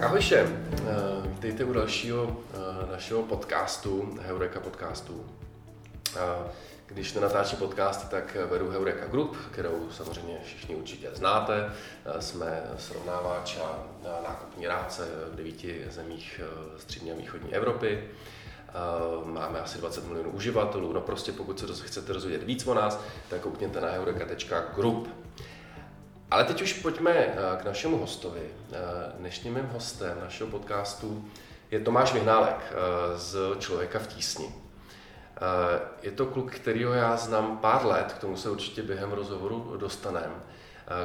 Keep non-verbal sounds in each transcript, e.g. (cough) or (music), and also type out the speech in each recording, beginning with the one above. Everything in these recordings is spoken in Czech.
Ahoj všem, eh, vítejte u dalšího eh, našeho podcastu, Heureka podcastu. Když nenatáčím podcast, tak vedu Heureka Group, kterou samozřejmě všichni určitě znáte. Eh, jsme srovnávač a nákupní rádce v devíti zemích střední a východní Evropy. Máme asi 20 milionů uživatelů, no prostě pokud se chcete rozvědět víc o nás, tak koukněte na heureka.group. Ale teď už pojďme eh, k našemu hostovi. Eh, dnešním mým hostem našeho podcastu je Tomáš Vyhnálek eh, z Člověka v tísni. Je to kluk, kterýho já znám pár let, k tomu se určitě během rozhovoru dostaneme.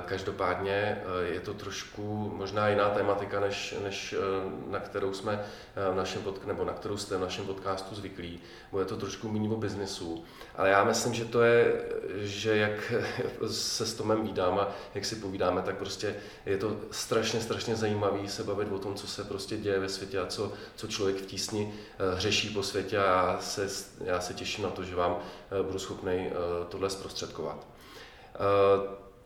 Každopádně eh, je to trošku možná jiná tematika, než, než eh, na kterou jsme eh, v našem pod, nebo na kterou jste v našem podcastu zvyklí. Bude to trošku méně o biznesu. Ale já myslím, že to je, že jak (laughs) se s Tomem vídám a jak si povídáme, tak prostě je to strašně, strašně zajímavý se bavit o tom, co se prostě děje ve světě a co, co člověk v tísni řeší po světě a já se, já se těším na to, že vám budu schopný tohle zprostředkovat.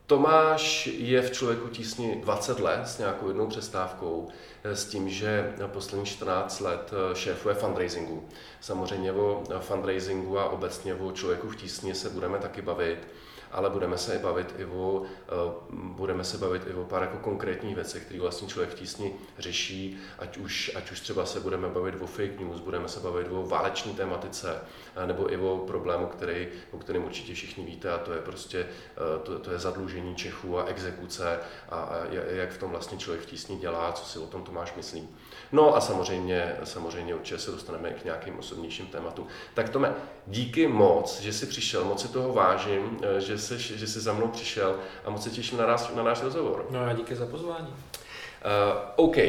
Tomáš je v člověku tísni 20 let s nějakou jednou přestávkou, eh, s tím, že poslední 14 let eh, šéfuje fundraisingu. Samozřejmě o fundraisingu a obecně o člověku v tísni se budeme taky bavit ale budeme se i bavit i o, eh, budeme se bavit i o pár jako konkrétních věcech, které vlastně člověk v tísni řeší, ať už, ať už třeba se budeme bavit o fake news, budeme se bavit o váleční tematice, eh, nebo i o problému, který, o kterém určitě všichni víte, a to je prostě eh, to, to je zadlužení Čechů a exekuce a, a jak v tom vlastně člověk v tísni dělá, co si o tom Tomáš myslí. No a samozřejmě, samozřejmě určitě se dostaneme k nějakým osobnějším tématům. Tak Tome, díky moc, že jsi přišel, moc si toho vážím, že že jsi, že jsi za mnou přišel a moc se těším na, nás, na náš rozhovor. No a díky za pozvání. Uh, OK, uh,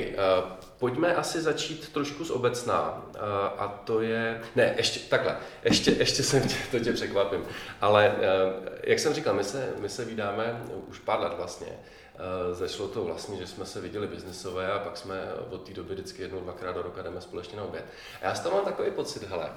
pojďme asi začít trošku z obecná. Uh, a to je... Ne, ještě takhle, ještě, ještě jsem tě, to tě překvapím. Ale uh, jak jsem říkal, my se, my se vydáme už pár let vlastně. Uh, Začalo to vlastně, že jsme se viděli biznisové a pak jsme od té doby vždycky jednou, dvakrát do roka jdeme společně na oběd. A já z toho mám takový pocit, hele,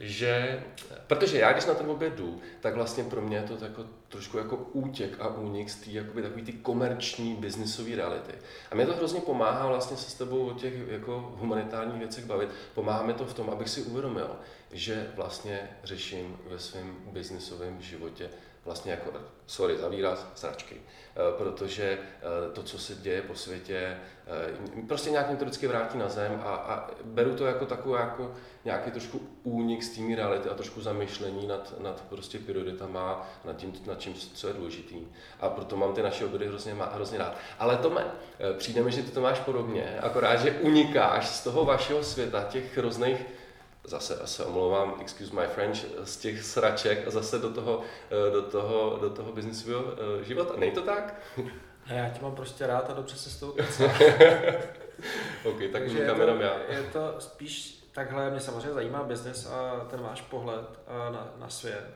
že, protože já když na ten oběd jdu, tak vlastně pro mě je to jako, trošku jako útěk a únik z té jakoby takový ty komerční biznisové reality. A mě to hrozně pomáhá vlastně se s tebou o těch jako humanitárních věcech bavit. Pomáhá mi to v tom, abych si uvědomil, že vlastně řeším ve svém biznisovém životě vlastně jako, sorry za výraz, sračky. Eh, protože eh, to, co se děje po světě, eh, prostě nějak mě to vždycky vrátí na zem a, a beru to jako takový jako nějaký trošku únik z té reality a trošku zamyšlení nad, nad prostě prioritama, nad tím, nad čím, co je důležitý. A proto mám ty naše obědy hrozně, hrozně rád. Ale Tome, přijde mi, že ty to máš podobně, akorát, že unikáš z toho vašeho světa, těch hrozných zase se omlouvám, excuse my French, z těch sraček a zase do toho, eh, do toho, do toho biznisového eh, života. Není to tak? (laughs) A já tě mám prostě rád a dobře se s tou (laughs) OK, tak Takže je jenom já. Je to spíš takhle, mě samozřejmě zajímá biznis a ten váš pohled na, na svět.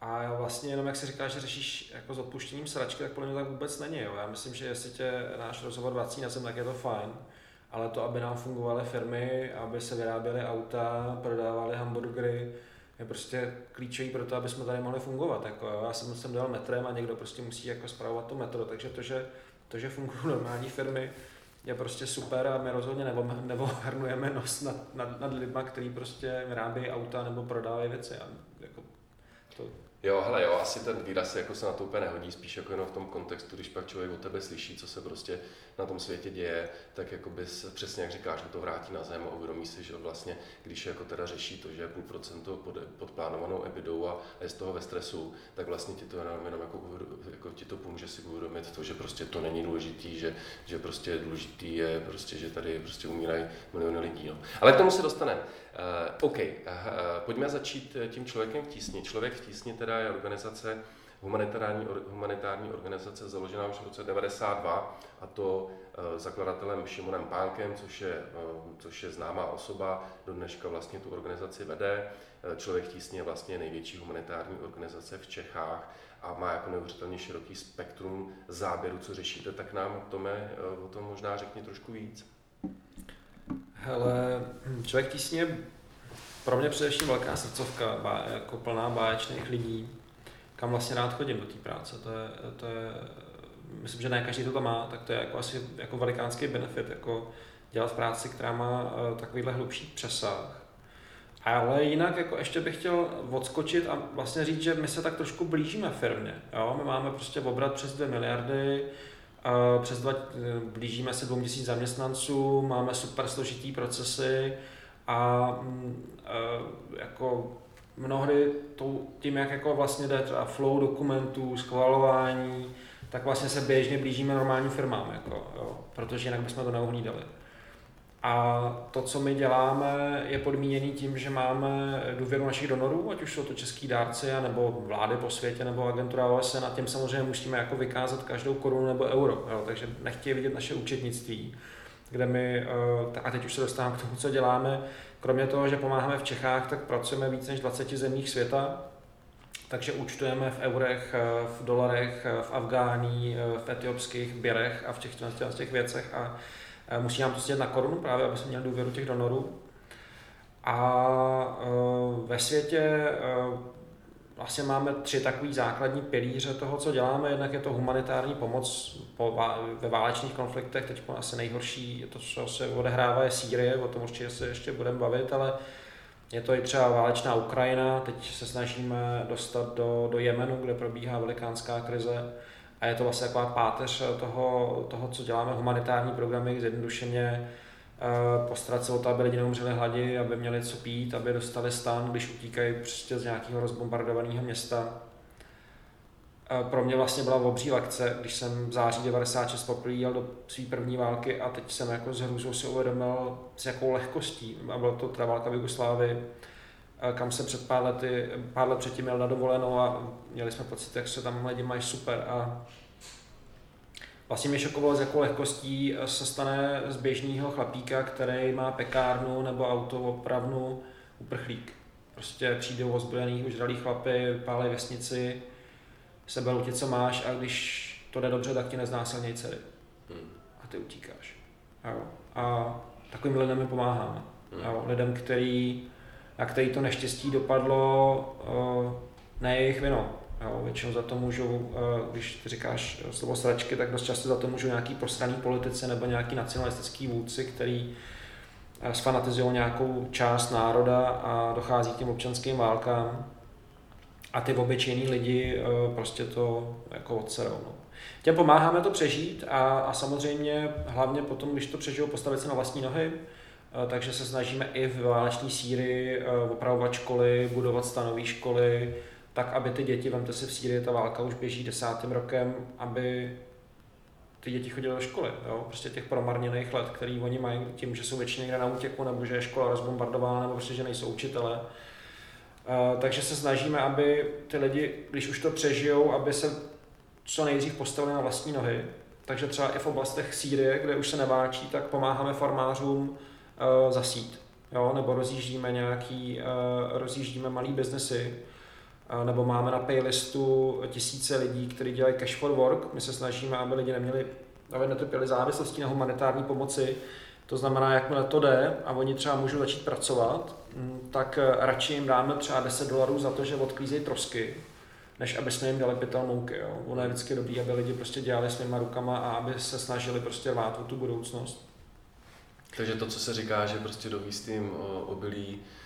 A vlastně jenom jak si říkáš, že řešíš jako s odpuštěním sračky, tak podle mě tak vůbec není. Jo. Já myslím, že jestli tě náš rozhovor vrací na zem, tak je to fajn ale to, aby nám fungovaly firmy, aby se vyráběly auta, prodávaly hamburgery, je prostě klíčový pro to, aby jsme tady mohli fungovat. Jako. Já jsem sem dal metrem a někdo prostě musí jako spravovat to metro, takže to, že, to, že fungují (laughs) normální firmy, je prostě super a my rozhodně nebo, nebo hrnujeme nos nad, nad, nad lidma, kteří prostě vyrábějí auta nebo prodávají věci. A jako to, Jo, hele, jo, asi ten výraz jako se na to úplně nehodí, spíš jako jenom v tom kontextu, když pak člověk od tebe slyší, co se prostě na tom světě děje, tak jako bys přesně jak říkáš, to vrátí na zem a uvědomí si, že vlastně, když jako teda řeší to, že je půl procento pod, pod plánovanou ebidou a je z toho ve stresu, tak vlastně ti to jenom, jenom jako, jako ti to pomůže si uvědomit to, že prostě to není důležitý, že, že prostě důležitý je prostě, že tady prostě umírají miliony lidí. No. Ale k tomu se dostaneme. Uh, OK, uh, pojďme začít tím člověkem v tísni. Člověk v tísni teda je organizace, humanitární, humanitární organizace založená už v roce 92 a to uh, zakladatelem Šimonem Pánkem, což je, uh, což je známá osoba, do dneška vlastně tu organizaci vede. Uh, Člověk v tísni je vlastně největší humanitární organizace v Čechách a má jako neuvěřitelně široký spektrum záběru, co řešíte, tak nám, Tome, o tom možná řekni trošku víc. Hele, člověk tísně pro mě především velká srdcovka, bá, jako plná báječných lidí, kam vlastně rád chodím do té práce. To je, to je myslím, že ne každý to tam má, tak to je jako asi jako velikánský benefit, jako dělat práci, která má uh, takovýhle hlubší přesah. Ale jinak jako ještě bych chtěl odskočit a vlastně říct, že my se tak trošku blížíme firmě. Jo? My máme prostě obrat přes 2 miliardy, uh, přes dva, blížíme se 2000 zaměstnanců, máme super složitý procesy a uh, jako mnohdy tím, jak jako vlastně jde třeba flow dokumentů, schvalování, tak vlastně se běžně blížíme normálním firmám, jako, jo, protože jinak bychom to neuhlídali. A to, co my děláme, je podmíněný tím, že máme důvěru našich donorů, ať už jsou to český dárci, nebo vlády po světě, nebo agentura OSN, a tím samozřejmě musíme jako vykázat každou korunu nebo euro. Jo, takže nechtějí vidět naše účetnictví, kde my, eh, a teď už se dostávám k tomu, co děláme, kromě toho, že pomáháme v Čechách, tak pracujeme víc než 20 zemích světa, takže účtujeme v eurech, eh, v dolarech, eh, v Afgání, v etiopských birech a v těch, v těch věcech. A musí nám to sdělit na korunu právě, aby jsme měli důvěru těch donorů. A ve světě vlastně máme tři takové základní pilíře toho, co děláme. Jednak je to humanitární pomoc po, ve válečných konfliktech, teď asi nejhorší, to, co se odehrává, je Sýrie, o tom určitě se ještě budeme bavit, ale je to i třeba válečná Ukrajina, teď se snažíme dostat do, do Jemenu, kde probíhá velikánská krize. A je to vlastně taková páteř toho, toho co děláme, humanitární programy, zjednodušeně Eh, postarat se o to, aby lidi neumřeli hladi, aby měli co pít, aby dostali stan, když utíkají prostě z nějakého rozbombardovaného města. Eh, pro mě vlastně byla obří lekce, když jsem v září 96 poprvé jel do své první války a teď jsem jako s hrůzou si uvědomil, s jakou lehkostí, a byla to teda válka v Jugoslávii, eh, kam jsem před pár lety, pár let předtím měl na dovolenou a měli jsme pocit, jak se tam lidi mají super a Vlastně mě šokovalo, s jakou lehkostí se stane z běžného chlapíka, který má pekárnu nebo auto opravnu uprchlík. Prostě přijdou ozbrojený, užralý chlapy, pálej vesnici, seberou tě, co máš a když to jde dobře, tak ti neznásilnějí dcery. Hmm. A ty utíkáš. Jo. A takovým lidem mi pomáháme. Hmm. Jo. Lidem, který, na který to neštěstí dopadlo ne jejich vinou Jo, většinou za to můžou, eh, když ty říkáš slovo sračky, tak dost často za to můžou nějaký prostraný politici nebo nějaký nacionalistický vůdci, který eh, sfanatizují nějakou část národa a dochází k těm občanským válkám a ty obyčejní lidi eh, prostě to jako odserou. No. Těm pomáháme to přežít a, a samozřejmě hlavně potom, když to přežijou, postavit se na vlastní nohy, takže se snažíme i v váleční síry opravovat školy, budovat stanové školy, tak aby ty děti, vemte si v Sýrii, ta válka už běží desátým rokem, aby ty děti chodily do školy, jo? prostě těch promarněných let, který oni mají tím, že jsou většině někde na útěku, nebo že je škola rozbombardována, nebo prostě, že nejsou učitele. Uh, takže se snažíme, aby ty lidi, když už to přežijou, aby se co nejdřív postavili na vlastní nohy. Takže třeba i v oblastech Sýrie, kde už se neváčí, tak pomáháme farmářům uh, zasít. Jo? Nebo rozjíždíme nějaký, uh, rozjíždíme malý biznesy, nebo máme na paylistu tisíce lidí, kteří dělají cash for work. My se snažíme, aby lidi neměli, aby netrpěli závislostí na humanitární pomoci. To znamená, jakmile to jde a oni třeba můžou začít pracovat, mm, tak eh, radši jim dáme třeba 10 dolarů za to, že odklízejí trosky, než aby jsme jim dali pytel mouky. Jo. Ono je vždycky dobrý, aby lidi prostě dělali svýma rukama a aby se snažili prostě rvát o tu budoucnost. Takže to, co se říká, že prostě dovíst jim obilí Eh,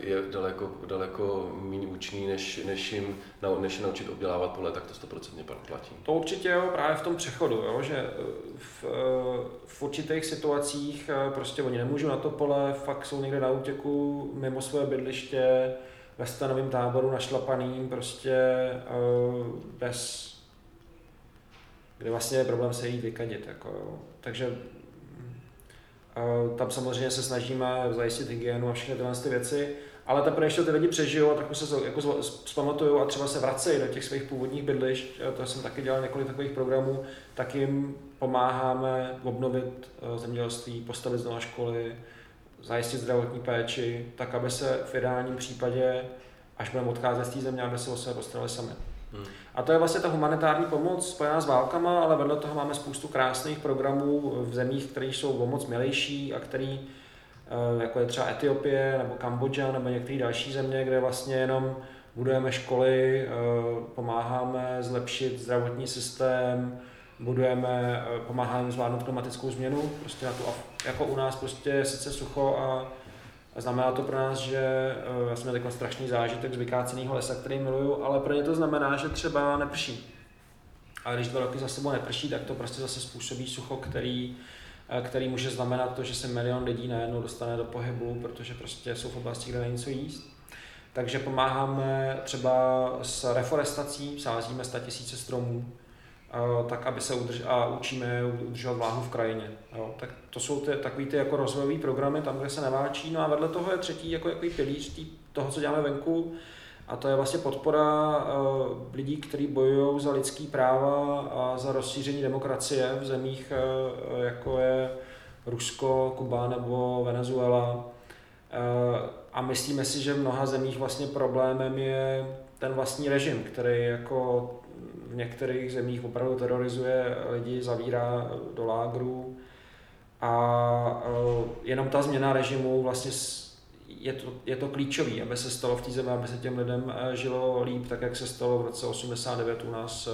je daleko, daleko méně účinný, než, než, jim, než je naučit obdělávat pole, tak to 100% platí. To určitě jo, právě v tom přechodu, jo, že eh, v, eh, v určitých situacích prostě oni nemůžou na to pole, fakt jsou někde na útěku, mimo své bydliště, ve stanovém táboru našlapaným, prostě bez, kdy vlastně je problém se jít vykadit. Jako, jo. Takže tam samozřejmě se snažíme zajistit hygienu a všechny tyhle ty věci, ale teprve, když to ty lidi přežijou a trochu se jako zpamatují a třeba se vracejí do těch svých původních bydlišť, to jsem taky dělal několik takových programů, tak jim pomáháme obnovit eh, zemědělství, postavit znovu školy, zajistit zdravotní péči, tak aby se v ideálním případě, až budeme odcházet z té země, aby se o sebe postarali sami. Hmm. A to je vlastně ta humanitární pomoc spojená s válkama, ale vedle toho máme spoustu krásných programů v zemích, které jsou o moc milejší a který, eh, jako je třeba Etiopie nebo Kambodža nebo některé další země, kde vlastně jenom budujeme školy, pomáháme zlepšit zdravotní systém, budujeme, pomáháme zvládnout klimatickou změnu, prostě na to, jako u nás prostě sice sucho a znamená to pro nás, že já jsem měl strašný zážitek z vykáceného lesa, který miluju, ale pro ně to znamená, že třeba neprší. A když dva roky za sebou neprší, tak to prostě zase způsobí sucho, který, eh, který může znamenat to, že se milion lidí najednou dostane do pohybu, protože prostě jsou v oblasti, kde není co jíst. Takže pomáháme třeba s reforestací, sázíme 100 tisíce stromů, eh, tak aby se udrž- a učíme udržovat vláhu v krajině. Jo. Tak to jsou ty, takový ty jako rozvojové programy, tam, kde se neváčí. No a vedle toho je třetí jako, jako pilíř tý, toho, co děláme venku, a to je vlastně podpora uh, lidí, kteří bojují za lidský práva a za rozšíření demokracie v zemích, uh, jako je Rusko, Kuba nebo Venezuela. Uh, a myslíme si, že v mnoha zemích vlastně problémem je ten vlastní režim, který jako v některých zemích opravdu terorizuje lidi, zavírá do lágrů a jenom ta změna režimu vlastně je to, je to klíčový, aby se stalo v té zemi, aby se těm lidem eh, žilo líp, tak jak se stalo v roce 89 u nás eh,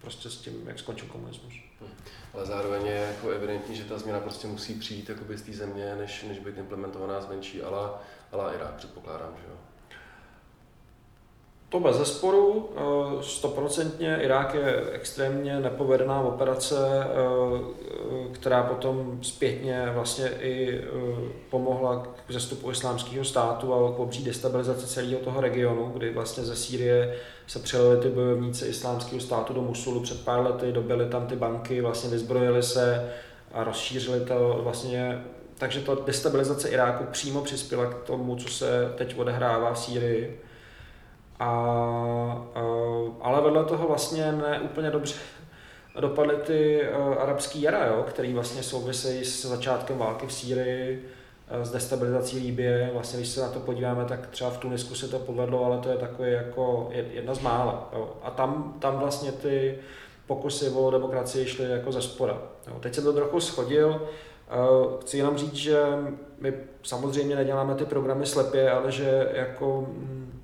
prostě s tím, jak skončil komunismus. Hmm. Ale zároveň je jako evidentní, že ta změna prostě musí přijít z té země, než, než být implementovaná zvenčí, ale, ale Irák předpokládám, že jo. To bez zesporu, eh, stoprocentně. Irák je extrémně nepovedená operace, eh, která potom zpětně vlastně i eh, pomohla k zestupu islámského státu a k obří destabilizaci celého toho regionu, kdy vlastně ze Sýrie se přelili ty bojovníci islámského státu do Musulu před pár lety, dobili tam ty banky, vlastně vyzbrojili se a rozšířili to vlastně takže to destabilizace Iráku přímo přispěla k tomu, co se teď odehrává v Sýrii a, a, ale vedle toho vlastně ne úplně dobře dopadly ty uh, arabský jara, jo, který vlastně souvisejí s začátkem války v Sýrii, uh, s destabilizací Líbie. Vlastně, když se na to podíváme, tak třeba v Tunisku se to povedlo, ale to je takový jako jedna z mála. Jo. A tam, tam vlastně ty pokusy o demokracii šly jako ze spora. Jo. Teď se to trochu schodil. Uh, chci jenom říct, že my samozřejmě neděláme ty programy slepě, ale že jako mm,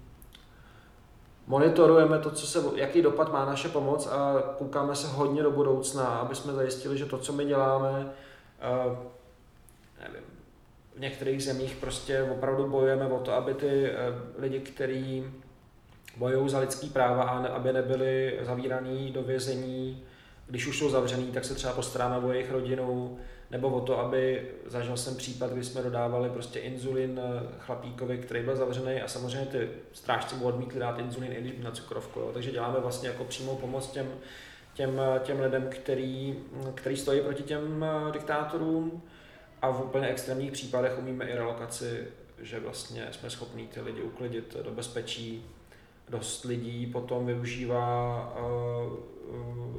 monitorujeme to, co se, jaký dopad má naše pomoc a koukáme se hodně do budoucna, aby jsme zajistili, že to, co my děláme, uh, nevím, v některých zemích prostě opravdu bojujeme o to, aby ty uh, lidi, kteří bojují za lidský práva a aby nebyli zavíraní do vězení, když už jsou zavřený, tak se třeba postaráme o jejich rodinu, nebo o to, aby zažil jsem případ, kdy jsme dodávali prostě inzulin eh, chlapíkovi, který byl zavřený a samozřejmě ty strážci mu odmítli dát inzulin, i když na cukrovku. Jo. Takže děláme vlastně jako přímou pomoc těm, těm, eh, těm lidem, který, který stojí proti těm eh, diktátorům a v úplně extrémních případech umíme i relokaci, že vlastně jsme schopni ty lidi uklidit do bezpečí. Dost lidí potom využívá uh, uh,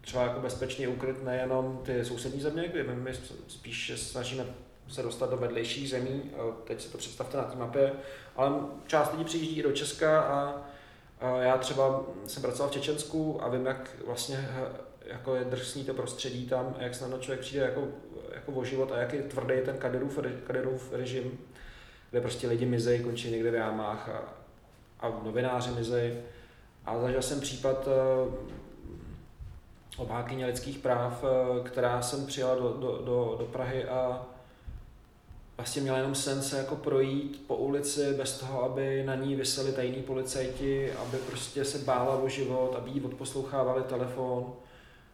třeba jako bezpečně ukryt nejenom ty sousední země, kde my spíš snažíme se dostat do vedlejších zemí, teď si to představte na té mapě, ale část lidí přijíždí do Česka a, já třeba jsem pracoval v Čečensku a vím, jak vlastně jako je drsný to prostředí tam, jak na člověk přijde jako, jako o život a jak je tvrdý ten Kadirův, Kadirův režim, kde prostě lidi mizejí, končí někde v jámách a, a novináři mizejí. A zažil jsem případ obhákyně lidských práv, eh, která jsem přijela do, do, do, do Prahy a vlastně měla jenom sen se jako projít po ulici bez toho, aby na ní vyseli tajní policajti, aby prostě se bála o život, aby jí odposlouchávali telefon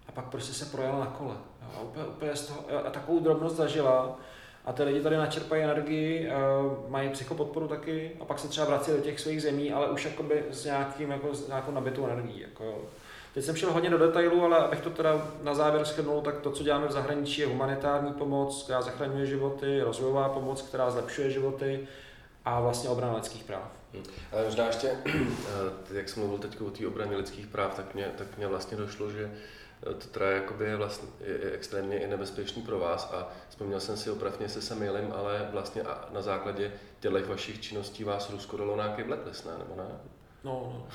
a pak prostě se projela na kole. A, úplně, úplně z toho, a takovou drobnost zažila a ty lidi tady načerpají energii, mají psychopodporu taky a pak se třeba vrací do těch svých zemí, ale už jakoby s, nějakým, jako, s nějakou nabitou energií. Jako, Teď jsem šel hodně do detailů, ale abych to teda na závěr shrnul, tak to, co děláme v zahraničí, je humanitární pomoc, která zachraňuje životy, rozvojová pomoc, která zlepšuje životy a vlastně obrana lidských práv. Hmm. Ale možná ještě, (clears throat) eh, jak jsem mluvil teď o té obraně lidských práv, tak mě, tak mě vlastně došlo, že eh, to teda jakoby je, vlastně, je, extrémně i nebezpečný pro vás a vzpomněl jsem si opravně se milím, ale vlastně na základě těchto vašich činností vás Rusko dalo nějaký blacklist, ne? nebo ne? No, no,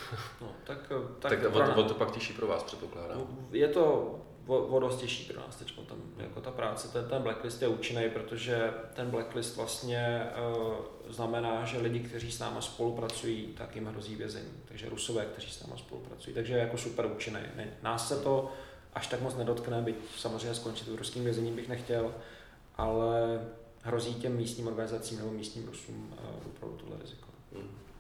no tak, tak, tak o, o to pak těžší pro vás předpokládám. Je to, o, o dost těžší pro nás teď tam, jako ta práce. Ten, ten blacklist je účinný, protože ten blacklist vlastně uh, znamená, že lidi, kteří s náma spolupracují, tak jim hrozí vězení. Takže rusové, kteří s náma spolupracují. Takže je jako super účinný. Nás se to až tak moc nedotkne, byť samozřejmě skončit v ruským vězením bych nechtěl, ale hrozí těm místním organizacím nebo místním Rusům uh, opravdu tohle riziko. Hmm.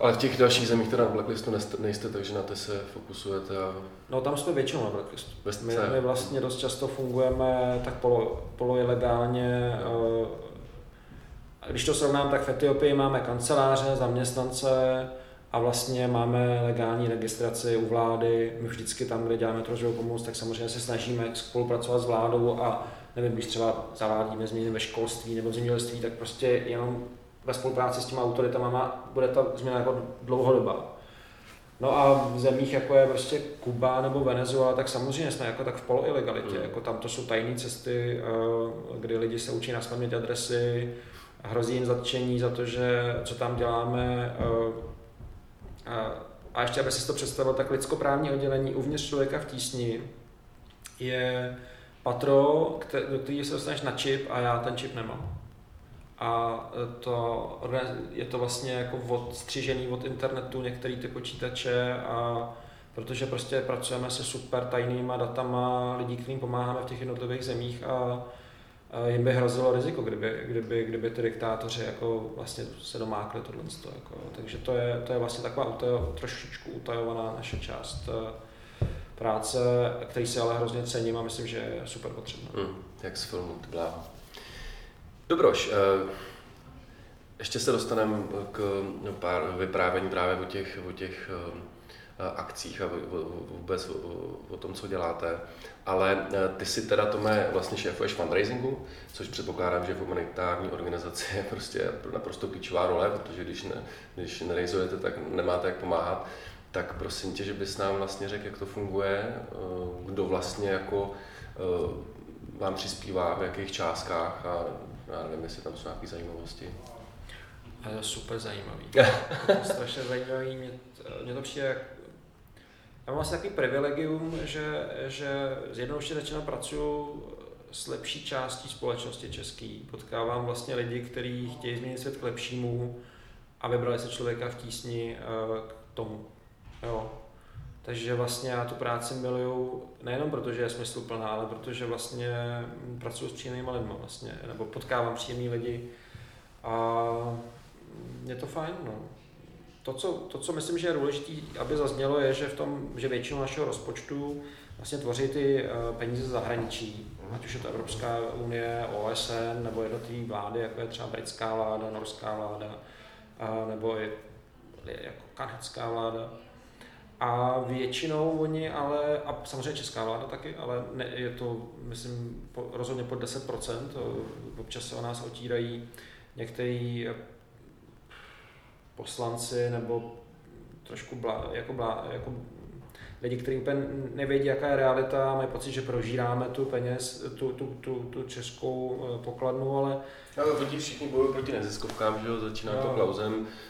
Ale v těch dalších zemích teda na blacklistu nejste, takže na to se fokusujete a... No tam jsme většinou na blacklistu. My, my vlastně dost často fungujeme tak polo, poloilegálně. Eh, když to srovnám, tak v Etiopii máme kanceláře, zaměstnance a vlastně máme legální registraci u vlády. My vždycky tam, kde děláme tu pomoc, tak samozřejmě se snažíme spolupracovat s vládou a nevím, když třeba zavádíme změny ve školství nebo v zemědělství, tak prostě jenom ve spolupráci s těma autoritama bude ta změna jako dlouhodobá. No a v zemích, jako je prostě Kuba nebo Venezuela, tak samozřejmě jsme jako tak v poloilegalitě. Mm. Jako tam to jsou tajné cesty, eh, kdy lidi se učí na adresy, hrozí jim zatčení za to, že co tam děláme. Eh, a ještě, aby si to představil, tak lidskoprávní oddělení uvnitř člověka v tísni je patro, do kterého se dostaneš na čip a já ten čip nemám a to, je to vlastně jako odstřižený od internetu některé ty počítače a protože prostě pracujeme se super tajnýma datama lidí, kterým pomáháme v těch jednotlivých zemích a, jim by hrozilo riziko, kdyby, kdyby, kdyby ty diktátoři jako vlastně se domákli tohle. Jako, takže to je, to je vlastně taková utajo, trošičku utajovaná naše část eh, práce, který si ale hrozně cením a myslím, že je super potřebná. Hmm, jak z filmu Tbla. Dobroš, eh, ještě se dostaneme k no, pár vyprávění právě o těch, o těch eh, akcích a vůbec o, tom, co děláte. Ale eh, ty si teda, Tome, vlastně šéfuješ fundraisingu, což předpokládám, že v humanitární organizaci je prostě naprosto klíčová role, protože když, ne, když nerejzujete, tak nemáte jak pomáhat. Tak prosím tě, že bys nám vlastně řekl, jak to funguje, kdo vlastně jako vám přispívá, v jakých částkách a já nevím, jestli tam jsou nějaké zajímavosti. A je super zajímavý. (laughs) to strašně zajímavý. Mě, mě to přijde jak... Já mám vlastně takový privilegium, že, že zjednodušeně řečeno pracuju s lepší částí společnosti český. Potkávám vlastně lidi, kteří chtějí změnit svět k lepšímu a vybrali se člověka v tísni eh, k tomu. Jo. Takže vlastně já tu práci miluju nejenom proto, že je smysluplná, ale protože vlastně pracuji s příjemnými lidmi vlastně, nebo potkávám příjemní lidi a je to fajn. No. To, co, to, co myslím, že je důležité, aby zaznělo, je, že v tom, že většinu našeho rozpočtu vlastně tvoří ty eh, peníze zahraničí, ať už je to Evropská unie, OSN nebo jednotlivé vlády, jako je třeba britská vláda, norská vláda, nebo je, jako kanadská vláda a většinou oni ale, a samozřejmě česká vláda taky, ale ne, je to, myslím, po, rozhodně pod 10%, občas se o nás otírají některý eh, poslanci nebo trošku blá, jako, blá, jako lidi, kteří úplně nevědí, jaká je realita, mají pocit, že prožíráme tu peněz, tu, tu, tu, tu českou eh, pokladnu, ale... Ale všichni bojují proti neziskovkám, že jo, začíná to Klausem, Eh,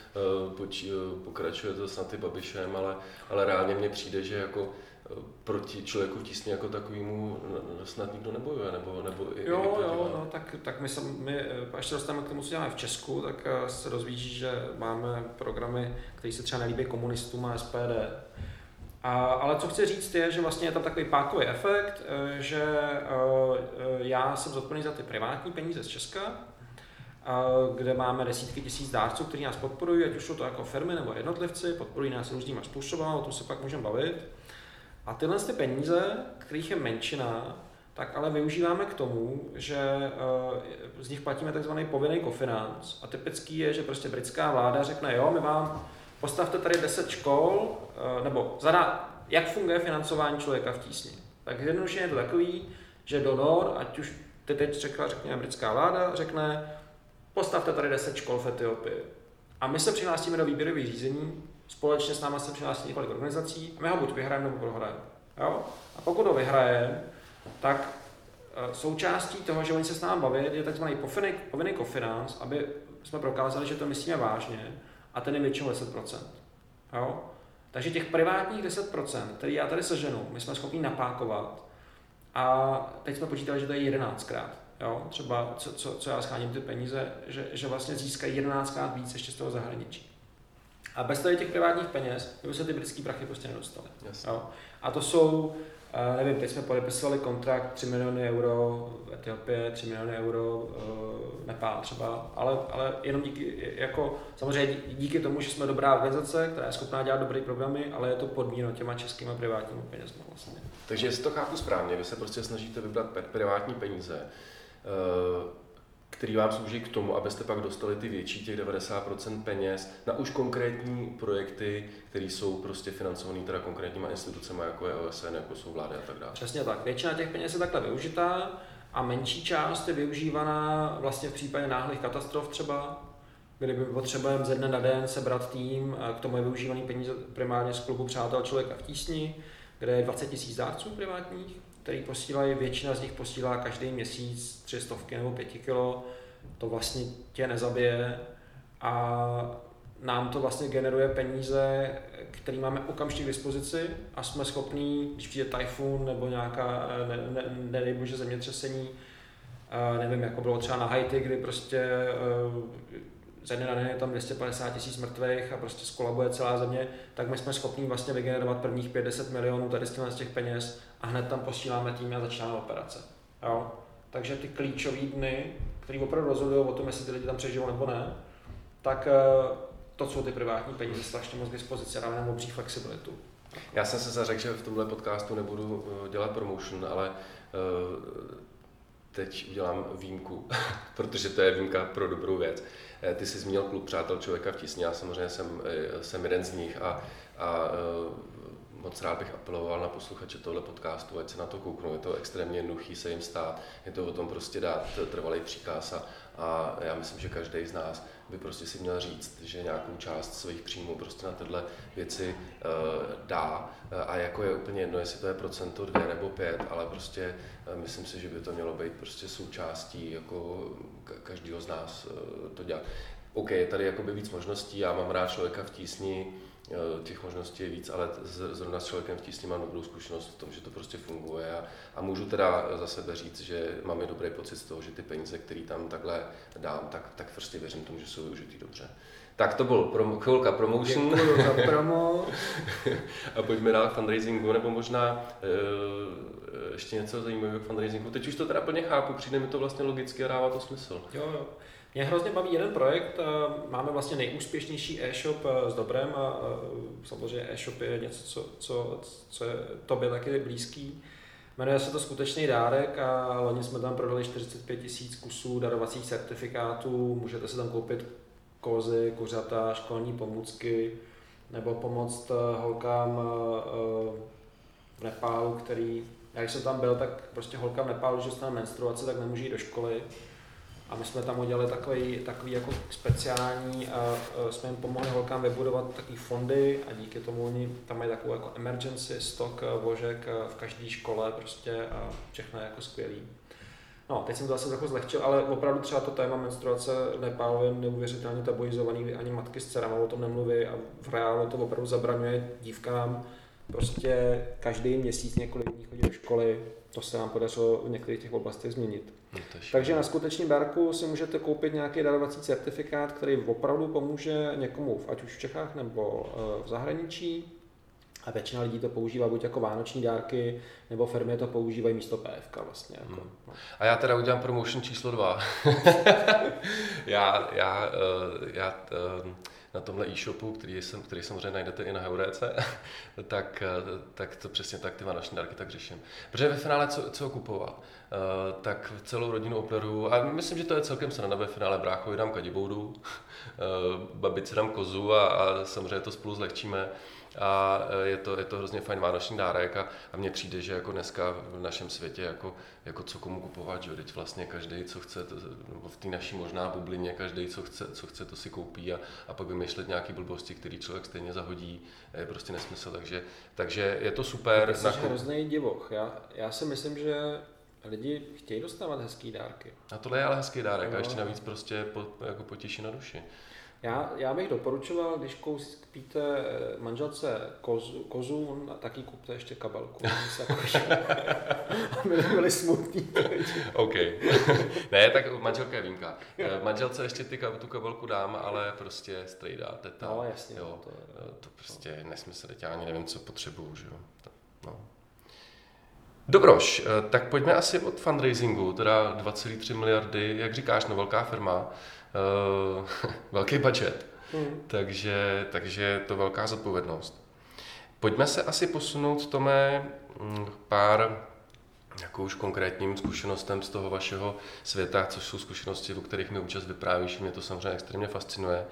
poč, eh, pokračuje to snad i Babišem, ale, ale reálně mně přijde, že jako eh, proti člověku v tísni jako takovému snad nikdo nebojuje, nebo, nebo i, Jo, i jo, no, tak, tak my, se, my, až se dostaneme k tomu, co děláme v Česku, tak se dozvíš, že máme programy, které se třeba nelíbí komunistům a SPD. A, ale co chci říct je, že vlastně je tam takový pákový efekt, že já jsem zodpovědný za ty privátní peníze z Česka, kde máme desítky tisíc dárců, kteří nás podporují, ať už jsou to jako firmy nebo jednotlivci, podporují nás různýma způsoby, o tom se pak můžeme bavit. A tyhle ty peníze, kterých je menšina, tak ale využíváme k tomu, že eh, z nich platíme takzvaný povinný kofinanc. A typický je, že prostě britská vláda řekne, jo, my vám postavte tady 10 škol, eh, nebo zadá, jak funguje financování člověka v tísni. Tak jednoduše je to takový, že donor, ať už ty teď řekla, řekněme, britská vláda, řekne, postavte tady 10 škol v Etiopii. A my se přihlásíme do výběrových řízení, společně s námi se přihlásí několik organizací a my ho buď vyhrajeme nebo prohrajeme. Jo? A pokud ho vyhrajeme, tak e, součástí toho, že oni se s námi baví, je tzv. povinný, povinný kofinanc, aby jsme prokázali, že to myslíme vážně a ten je většinou 10%. Jo? Takže těch privátních 10%, který já tady seženu, my jsme schopni napákovat a teď jsme počítali, že to je 11krát. Jo? Třeba co, co, co já scháním ty peníze, že, že vlastně získají 11krát víc ještě z toho zahraničí. A bez tady těch privátních peněz by se ty britské prachy prostě nedostaly. Jo? A to jsou, uh, nevím, teď jsme podepisovali kontrakt 3 miliony euro v Etiopii, 3 miliony euro uh, Nepál třeba, ale, ale jenom díky, jako samozřejmě díky tomu, že jsme dobrá organizace, která je schopná dělat dobré programy, ale je to podmíněno těma českými privátními penězmi vlastně. Takže jestli to chápu správně, vy se prostě snažíte vybrat privátní peníze, který vám slouží k tomu, abyste pak dostali ty větší, těch 90% peněz na už konkrétní projekty, které jsou prostě financované teda konkrétníma institucemi, jako je OSN, jako jsou vlády a tak dále. Přesně tak. Většina těch peněz je takhle využitá a menší část je využívaná vlastně v případě náhlých katastrof třeba, kdyby potřebujeme ze dne na den sebrat tým, k tomu je využívaný peníze primárně z klubu Přátel člověka v tísni, kde je 20 000 dárců privátních, který posílají, většina z nich posílá každý měsíc tři stovky nebo pěti kilo, to vlastně tě nezabije. A nám to vlastně generuje peníze, které máme okamžitě k dispozici a jsme schopní, když přijde tajfun nebo nějaká, ne, ne, ne, zemětřesení, nevím, jako bylo třeba na Haiti, kdy prostě ze dne na den je tam 250 tisíc mrtvých a prostě skolabuje celá země, tak my jsme schopni vlastně vygenerovat prvních 50 milionů tady z těch peněz a hned tam posíláme tým a začínáme operace. Jo? Takže ty klíčové dny, které opravdu rozhodují o tom, jestli ty lidi tam přežijou nebo ne, tak eh, to jsou ty privátní peníze strašně moc k dispozici a nám obří flexibilitu. Já jsem se zařekl, že v tomhle podcastu nebudu eh, dělat promotion, ale eh, teď udělám výjimku, (laughs) protože to je výjimka pro dobrou věc. Ty jsi zmínil klub Přátel člověka v tísni, já samozřejmě jsem, jsem jeden z nich a, a moc rád bych apeloval na posluchače tohle podcastu, ať se na to kouknou. Je to extrémně jednoduchý se jim stát, je to o tom prostě dát trvalý příkaz a, a já myslím, že každý z nás by prostě si měl říct, že nějakou část svých příjmů prostě na tyhle věci uh, dá a jako je úplně jedno, jestli to je procento dvě nebo pět, ale prostě uh, myslím si, že by to mělo být prostě součástí jako každého z nás uh, to dělat. OK, tady jakoby víc možností, já mám rád člověka v tísni, Eh, těch možností je víc, ale zrovna s člověkem v tísni mám dobrou zkušenost v tom, že to prostě funguje a, a můžu teda za sebe říct, že máme dobrý pocit z toho, že ty peníze, které tam takhle dám, tak, tak prostě věřím tomu, že jsou využitý dobře. Tak to byl prom- chvilka promotion. za promo. (laughs) a pojďme dál k fundraisingu, nebo možná e, ještě něco zajímavého k fundraisingu. Teď už to teda plně chápu, přijde mi to vlastně logicky a dává to smysl. Jo, jo. Mě hrozně baví jeden projekt, eh, máme vlastně nejúspěšnější e-shop eh, s Dobrem a samozřejmě e-shop je něco, co, co, co je tobě taky blízký. Jmenuje se to Skutečný dárek a loni jsme tam prodali 45 tisíc kusů darovacích certifikátů, můžete si tam koupit kozy, kuřata, školní pomůcky, nebo pomoct eh, holkám v Nepálu, který, já když jsem tam byl, tak prostě holka v Nepálu, že dostane menstruaci, tak nemůže jít do školy a my jsme tam udělali takový, takový jako speciální, a jsme jim pomohli holkám vybudovat takový fondy a díky tomu oni tam mají takovou jako emergency stock vožek v každé škole prostě a všechno je jako skvělý. No, teď jsem to zase trochu zlehčil, ale opravdu třeba to téma menstruace v Nepálu je neuvěřitelně tabuizovaný, ani matky s dcerama o tom nemluví a v reálu to opravdu zabraňuje dívkám prostě každý měsíc několik dní chodit do školy, to se nám podařilo v některých těch oblastech změnit. No Takže na skutečném dárku si můžete koupit nějaký darovací certifikát, který opravdu pomůže někomu, ať už v Čechách nebo eh, v zahraničí. A většina lidí to používá buď jako vánoční dárky, nebo firmy to používají místo PFK vlastně. Jako, hmm. no. A já teda udělám promotion číslo dva. (laughs) já, já, uh, já uh, na tomhle e-shopu, který, jsem, který samozřejmě najdete i na Heuréce, (laughs) tak, tak to přesně tak ty vánoční dárky tak řeším. Protože ve finále co, co kupovat? Uh, tak celou rodinu opleru a myslím, že to je celkem sranda ve finále bráchovi dám kadiboudu, (laughs) uh, babice dám kozu a, a samozřejmě to spolu zlehčíme a e, je to, je to hrozně fajn vánoční dárek a, a mně přijde, že jako dneska v našem světě jako, jako co komu kupovat, že teď vlastně každý, co chce, to, nebo v té naší možná bublině, každý, co chce, co chce, to si koupí a, a pak vymýšlet nějaký blbosti, který člověk stejně zahodí, je prostě nesmysl, takže, takže je to super. Jsi nakup... hrozný divoch, já, já si myslím, že lidi chtějí dostávat hezký dárky. A tohle je ale hezký dárek no. a ještě navíc prostě po, jako potěší na duši. Já, já bych doporučoval, když koupíte eh, manželce kozu, kozu taky kupte ještě kabelku. (laughs) (laughs) aby byli smutní. (laughs) OK. ne, tak manželka je výjimka. Eh, manželce ještě ty, tu kabelku dám, ale prostě strejda, teta. No, jasně. Jo, to, je, to prostě je nesmysl, já ani nevím, co potřebuju, že jo. No. Dobroš, tak pojďme asi od fundraisingu, teda 2,3 miliardy, jak říkáš, no velká firma uh, (laughs) velký budget, mm. takže, takže je to velká zodpovědnost. Pojďme se asi posunout, Tome, mm, pár jako už konkrétním zkušenostem z toho vašeho světa, což jsou zkušenosti, o kterých mi účast vyprávíš, mě to samozřejmě extrémně fascinuje.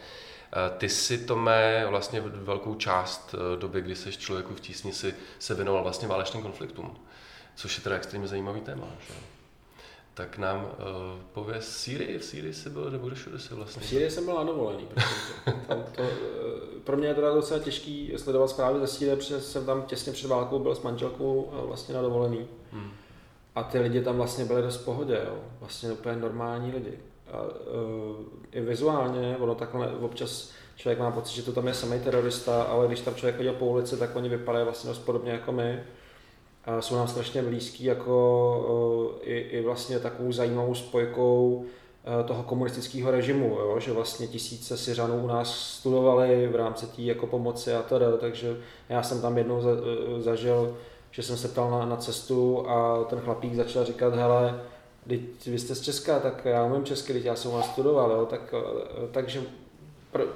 Eh, ty si, Tome, vlastně velkou část eh, doby, kdy jsi člověku v tísni, si se věnoval vlastně válečným konfliktům, což je teda extrémně zajímavý téma. Že? tak nám uh, pověz Sýrii, v Sýrii jsi byl, nebo kde všude jsi vlastně? V Sýrii jsem byl na dovolený, tam to, uh, pro mě je to docela těžký sledovat zprávy ze Sýrie, protože jsem tam těsně před válkou byl s manželkou uh, vlastně na dovolený. Hmm. A ty lidi tam vlastně byli dost v pohodě, jo. vlastně úplně normální lidi. A, uh, I vizuálně, ono takhle občas člověk má pocit, že to tam je samý terorista, ale když tam člověk chodil po ulici, tak oni vypadají vlastně dost podobně jako my jsou nám strašně blízký jako i, i vlastně takovou zajímavou spojkou toho komunistického režimu, jo? že vlastně tisíce Syřanů u nás studovali v rámci té jako pomoci a teda, takže já jsem tam jednou za, e, zažil, že jsem se ptal na, na cestu a ten chlapík začal říkat, hele, vy jste z Česka, tak já umím česky, teď já jsem vás studoval, jo? Tak, takže pr-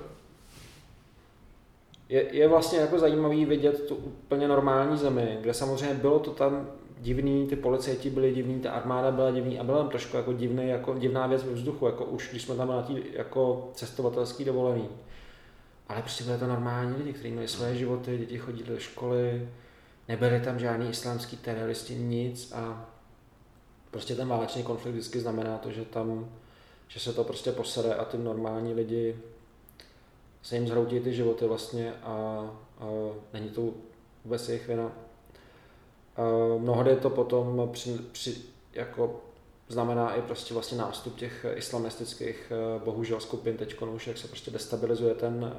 je, je vlastně jako zajímavý vidět tu úplně normální zemi, kde samozřejmě bylo to tam divný, ty policajti byli divní, ta armáda byla divný a byla tam trošku jako divný, jako divná věc ve vzduchu, jako už když jsme tam na tý, jako cestovatelský dovolený. Ale prostě byly to normální lidi, kteří měli své životy, děti chodili do školy, nebyli tam žádní islámský teroristi, nic a prostě ten válečný konflikt vždycky znamená to, že tam, že se to prostě posede a ty normální lidi se jim zhroutí ty životy vlastně a, a není to vůbec jejich vina. A mnohdy to potom při, při, jako znamená i prostě vlastně nástup těch islamistických bohužel skupin teď už, jak se prostě destabilizuje ten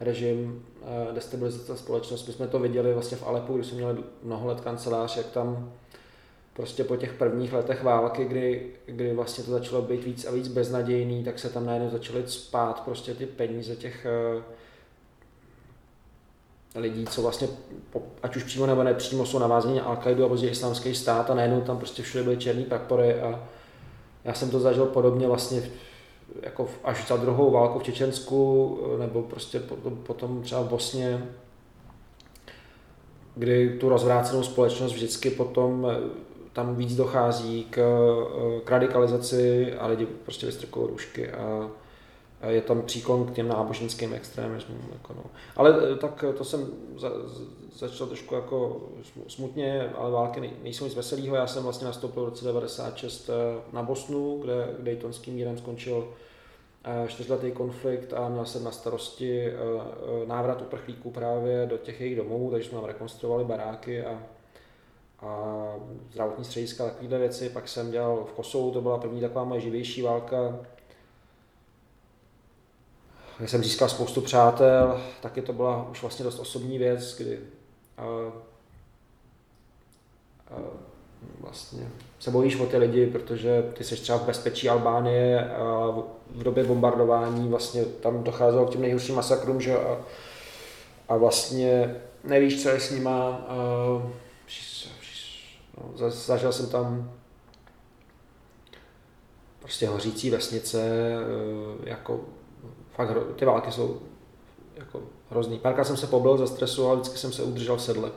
režim, destabilizace společnost. My jsme to viděli vlastně v Alepu, když jsme měli mnoho let kancelář, jak tam prostě po těch prvních letech války, kdy, kdy vlastně to začalo být víc a víc beznadějný, tak se tam najednou začaly spát prostě ty peníze těch uh, lidí, co vlastně, ať už přímo nebo nepřímo, jsou navázaní na Al-Qaidu a později islámský stát a najednou tam prostě všude byly černý prapory a já jsem to zažil podobně vlastně jako až za druhou válku v Čečensku nebo prostě potom, potom třeba v Bosně, kdy tu rozvrácenou společnost vždycky potom tam víc dochází k, k radikalizaci a lidi prostě vystrkují růžky a, a je tam příklon k těm náboženským extrémismům. Jako no. Ale eh, tak to jsem za, začal trošku jako smutně, ale války nejsou nic veselého. Já jsem vlastně nastoupil v roce 96 eh, na Bosnu, kde Daytonským mírem skončil eh, čtyřletý konflikt a měl jsem na starosti návrat uprchlíků právě do těch jejich domovů, takže jsme tam rekonstruovali baráky a a zdravotní střediska, takovéhle věci. Pak jsem dělal v Kosovu, to byla první taková moje živější válka, kde jsem získal spoustu přátel, taky to byla už vlastně dost osobní věc, kdy a, a, vlastně se bojíš o ty lidi, protože ty jsi třeba v bezpečí Albánie a v době bombardování vlastně tam docházelo k těm nejhorším masakrům, že a, a vlastně nevíš, co je s nima. A, zažil jsem tam prostě hořící vesnice, eh, jako fakt ty války jsou jako hrozný. Párkrát jsem se pobil ze stresu, ale vždycky jsem se udržel v sedle.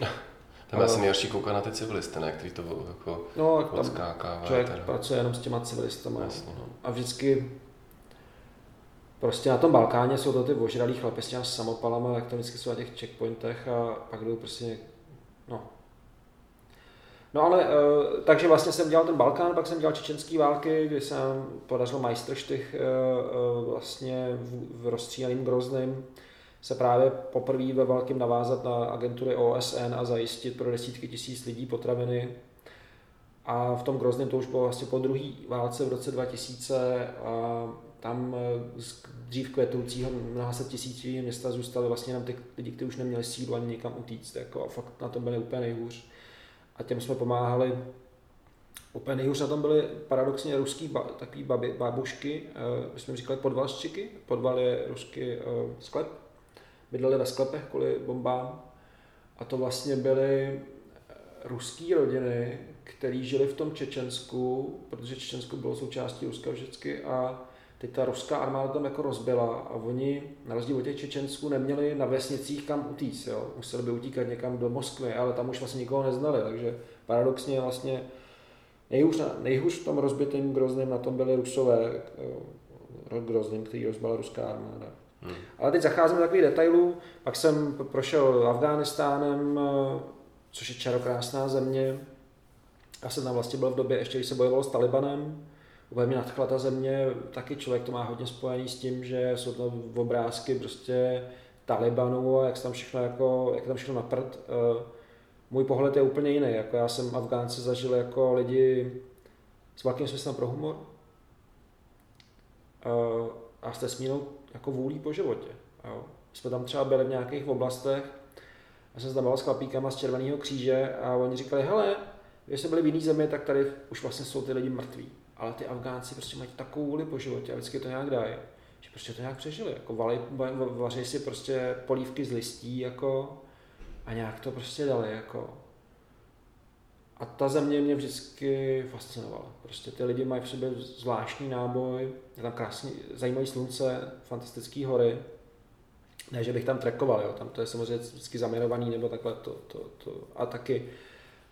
(laughs) Tam je asi nejhorší koukat na ty civilisty, ne? Který to jako no, tam člověk teda. pracuje jenom s těma civilistama. Jasně. No. A vždycky prostě na tom Balkáně jsou to ty ožralí chlapi s těma samopalama, jak to vždycky jsou na těch checkpointech a pak jdou prostě, no, No ale, uh, takže vlastně jsem dělal ten Balkán, pak jsem dělal čečenský války, kdy jsem podařil majstrštych uh, uh, vlastně v, rozstříleným Grozným se právě poprvé ve velkým navázat na agentury OSN a zajistit pro desítky tisíc lidí potraviny. A v tom Grozném to už bylo vlastně po druhé válce v roce 2000 a tam z dřív kvetoucího mnoha set tisící města zůstaly vlastně jenom ty lidi, kteří už neměli sílu ani nikam utíct. Jako, a fakt na tom byli úplně nejhůř. A těm jsme pomáhali. Úplně nejhůř na tom byly paradoxně ruský ba, takový babi, babušky, uh, jsme říkali podvalščiky, podval je ruský uh, sklep, bydleli ve sklepech kvůli bombám. A to vlastně byly ruské rodiny, které žili v tom Čečensku, protože Čečensko bylo součástí Ruska vždycky a teď ta ruská armáda tam jako rozbila a oni, na rozdíl od těch Čečensků, neměli na vesnicích kam utíct, jo. museli by utíkat někam do Moskvy, ale tam už vlastně nikoho neznali, takže paradoxně vlastně nejhůř, nejhůř v tom rozbitém Grozném na tom byli Rusové, Grozným, který rozbila ruská armáda. Hmm. Ale teď zacházím do takových detailů, pak jsem prošel Afghánistánem, což je čarokrásná země. Já jsem tam vlastně byl v době, ještě když se bojovalo s Talibanem. Mě nadchla ta země, taky člověk to má hodně spojený s tím, že jsou to obrázky prostě Talibanu a jak tam všechno, jako, jak tam všechno naprt. Eh, můj pohled je úplně jiný. Jako já jsem Afgánce zažil jako lidi s velkým smyslem pro humor eh, a s tesmínou jako vůlí po životě. Jo. Jsme tam třeba byli v nějakých oblastech, já jsem se tam s chlapíkama z Červeného kříže a oni říkali, hele, když jsme byli v jiné zemi, tak tady už vlastně jsou ty lidi mrtví. Ale ty Afgánci prostě mají takovou vůli po životě a vždycky to nějak dají, že prostě to nějak přežili. Jako valej, vaří si prostě polívky z listí jako, a nějak to prostě dali. Jako. A ta země mě vždycky fascinovala. Prostě ty lidi mají v sobě zvláštní náboj, je tam krásný, zajímavý slunce, fantastické hory. Ne, že bych tam trekoval, jo, tam to je samozřejmě vždycky zaměrovaný nebo takhle to, to, to. A taky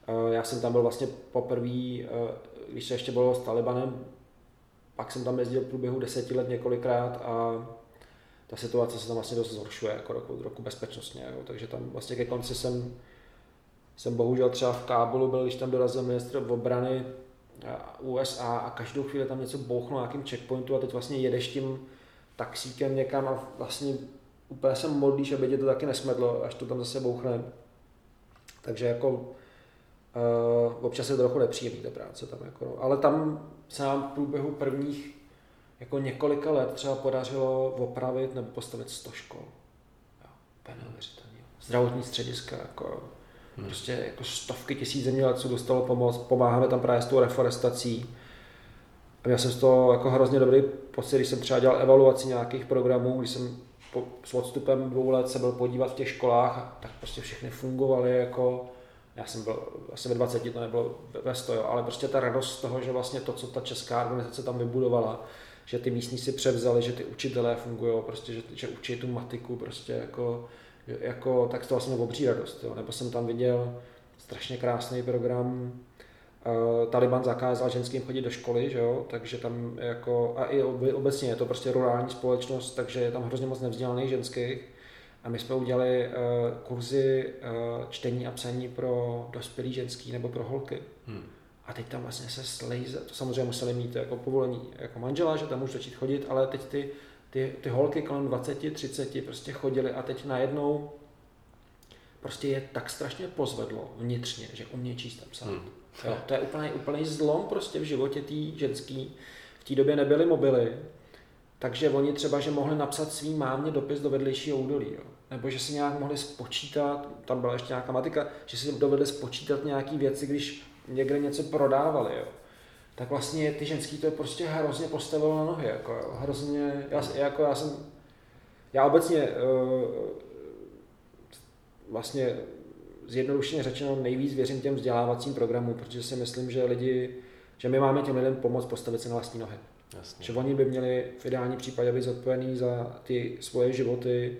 uh, já jsem tam byl vlastně poprvé, uh, když se ještě bylo s Talibanem, pak jsem tam jezdil v průběhu deseti let několikrát a ta situace se tam vlastně dost zhoršuje jako roku, roku bezpečnostně, jo. takže tam vlastně ke konci jsem, jsem bohužel třeba v Kábulu byl, když tam dorazil ministr obrany USA a každou chvíli tam něco bouchlo na checkpointu a teď vlastně jedeš tím taxíkem někam a vlastně úplně se modlíš, aby tě to taky nesmedlo, až to tam zase bouchne. Takže jako uh, občas je to trochu nepříjemný ta práce tam. Jako, no. Ale tam se nám v průběhu prvních jako několika let třeba podařilo opravit nebo postavit 100 škol. Neuvěřitelně. Zdravotní střediska, jako, hmm. prostě jako stovky tisíc zemědělců dostalo pomoc, pomáháme tam právě s tou reforestací. A měl jsem z toho jako hrozně dobrý pocit, když jsem třeba dělal evaluaci nějakých programů, když jsem po, s odstupem dvou let se byl podívat v těch školách, tak prostě všechny fungovaly jako, já jsem byl asi ve 20, to nebylo ve 100, ale prostě ta radost z toho, že vlastně to, co ta česká organizace tam vybudovala, že ty místní si převzali, že ty učitelé fungují, prostě, že, že učí tu matiku, prostě jako, jako tak to vlastně obří radost. Jo. Nebo jsem tam viděl strašně krásný program, uh, Taliban zakázal ženským chodit do školy, že jo? takže tam jako, a i obecně je to prostě rurální společnost, takže je tam hrozně moc nevzdělaných ženských. A my jsme udělali uh, kurzy uh, čtení a psaní pro dospělý ženský nebo pro holky. Hmm. A teď tam vlastně se slejze, to samozřejmě museli mít jako povolení jako manžela, že tam můžu začít chodit, ale teď ty, ty, ty holky kolem 20, 30 prostě chodily a teď najednou prostě je tak strašně pozvedlo vnitřně, že umějí číst a psát. Hmm. Jo, to je úplný, úplný zlom prostě v životě té ženský. V té době nebyly mobily, takže oni třeba, že mohli napsat svým mámě dopis do vedlejšího údolí. Jo. Nebo že si nějak mohli spočítat, tam byla ještě nějaká matika, že si dovedli spočítat nějaké věci, když někde něco prodávali, jo, tak vlastně ty ženský to prostě hrozně postavilo na nohy, jako jo, hrozně, já, jako já jsem, já obecně uh, vlastně zjednodušeně řečeno nejvíc věřím těm vzdělávacím programům, protože si myslím, že lidi, že my máme těm lidem pomoct postavit se na vlastní nohy. Jasně. Že oni by měli v ideální případě být zodpovědní za ty svoje životy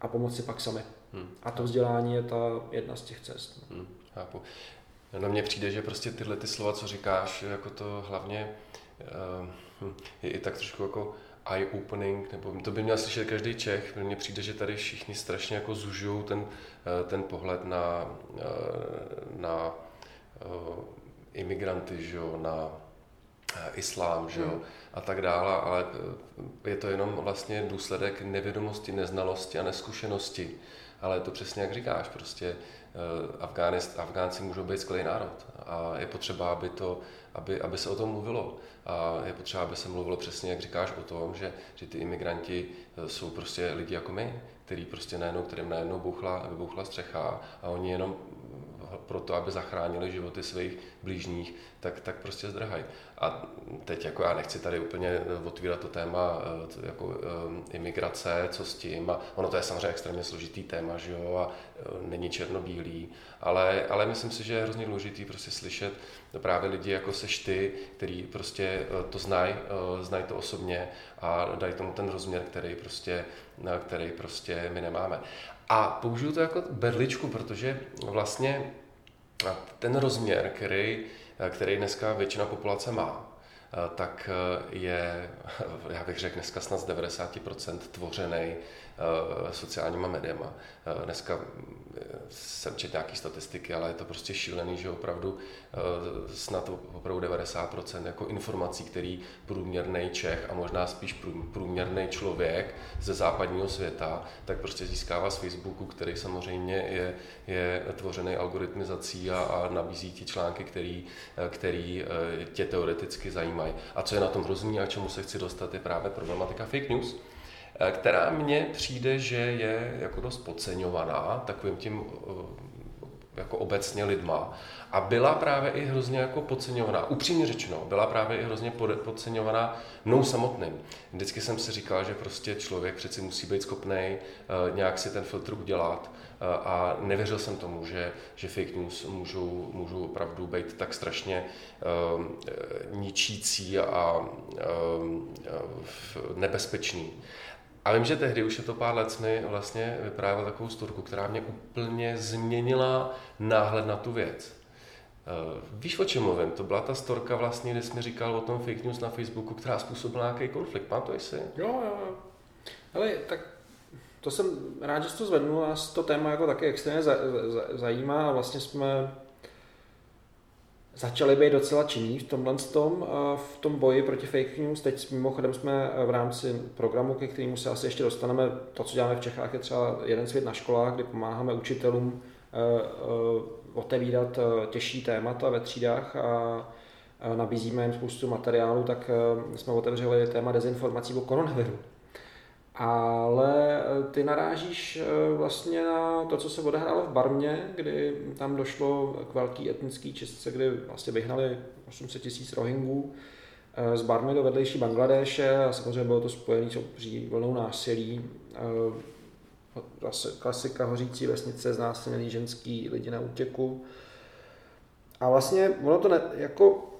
a pomoci pak sami. Hmm. A to vzdělání je ta jedna z těch cest. Hmm. Chápu. Na mně přijde, že prostě tyhle ty slova, co říkáš, jako to hlavně uh, je i tak trošku jako eye-opening, nebo to by měl slyšet každý Čech. Mně přijde, že tady všichni strašně jako zužují ten, eh, ten pohled na, eh, na imigranty, že jo, na islám, že jo, hmm. a tak dále, ale je to jenom vlastně důsledek nevědomosti, neznalosti a neskušenosti. Ale je to přesně jak říkáš, prostě Afgánist, Afgánci můžou být skvělý národ a je potřeba, aby, to, aby, aby se o tom mluvilo. A je potřeba, aby se mluvilo přesně, jak říkáš, o tom, že, že ty imigranti jsou prostě lidi jako my, který prostě najednou, kterým najednou bouchla, vybouchla střecha a oni jenom proto, aby zachránili životy svých blížních, tak, tak prostě zdrhají. A teď jako já nechci tady úplně otvírat to téma eh, jako um, imigrace, co s tím, a ono to je samozřejmě extrémně složitý téma, že jo, a není černobílý, ale, ale myslím si, že je hrozně důležitý prostě slyšet právě lidi jako seš ty, který prostě to znají, znají to osobně a dají tomu ten rozměr, který prostě, který prostě my nemáme. A použiju to jako berličku, protože vlastně ten rozměr, který, který dneska většina populace má, tak je, (laughs) já bych řekl, dneska snad z 90% tvořený Eh, sociálníma médiama. Eh, dneska eh, jsem četl nějaké statistiky, ale je to prostě šílený, že opravdu snad opravdu 90% jako informací, který průměrný Čech a možná spíš průměrný člověk ze západního světa, tak prostě získává z Facebooku, který samozřejmě je, je tvořený algoritmizací a, a nabízí ti články, který, který tě teoreticky zajímají. A co je na tom hrozný a čemu se chci dostat, je právě problematika fake news Eh, která mně přijde, že je jako dost podceňovaná takovým tím eh, jako obecně lidma a byla právě i hrozně jako podceňovaná. Upřímně řečeno, byla právě i hrozně podceňovaná mnou samotným. Vždycky jsem si říkal, že prostě člověk přeci musí být schopný uh, nějak si ten filtr udělat a nevěřil jsem tomu, že, že fake news můžou, můžou opravdu být tak strašně ničící a nebezpečný. A vím, že tehdy už je to pár let, mi vlastně vyprávěl takovou storku, která mě úplně změnila náhled na tu věc. Uh, víš, o čem mluvím? To byla ta storka vlastně, kdy jsi mi říkal o tom fake news na Facebooku, která způsobila nějaký konflikt. Pamatuješ si? Jo, jo, jo. Ale tak to jsem rád, že jsi to zvednul, nás to téma jako taky extrémně zajímá a vlastně jsme začali být docela činní v tomhle tom, v tom boji proti fake news. Teď mimochodem jsme v rámci programu, ke kterému se asi ještě dostaneme, to, co děláme v Čechách, je třeba jeden svět na školách, kdy pomáháme učitelům eh, eh, otevírat eh, těžší témata ve třídách a nabízíme jim spoustu materiálu, tak jsme otevřeli téma dezinformací o koronaviru ale eh, ty narážíš eh, vlastně na to, co se odehrálo v Barmě, kdy tam došlo k velký etnický čistce, kdy vlastně vyhnali 800 tisíc Rohingů eh, z Barmy do vedlejší Bangladéše a samozřejmě bylo to spojené s obří vlnou násilí. Klasika hořící vesnice, znásilněný ženský lidi na útěku. A vlastně ono to ne, jako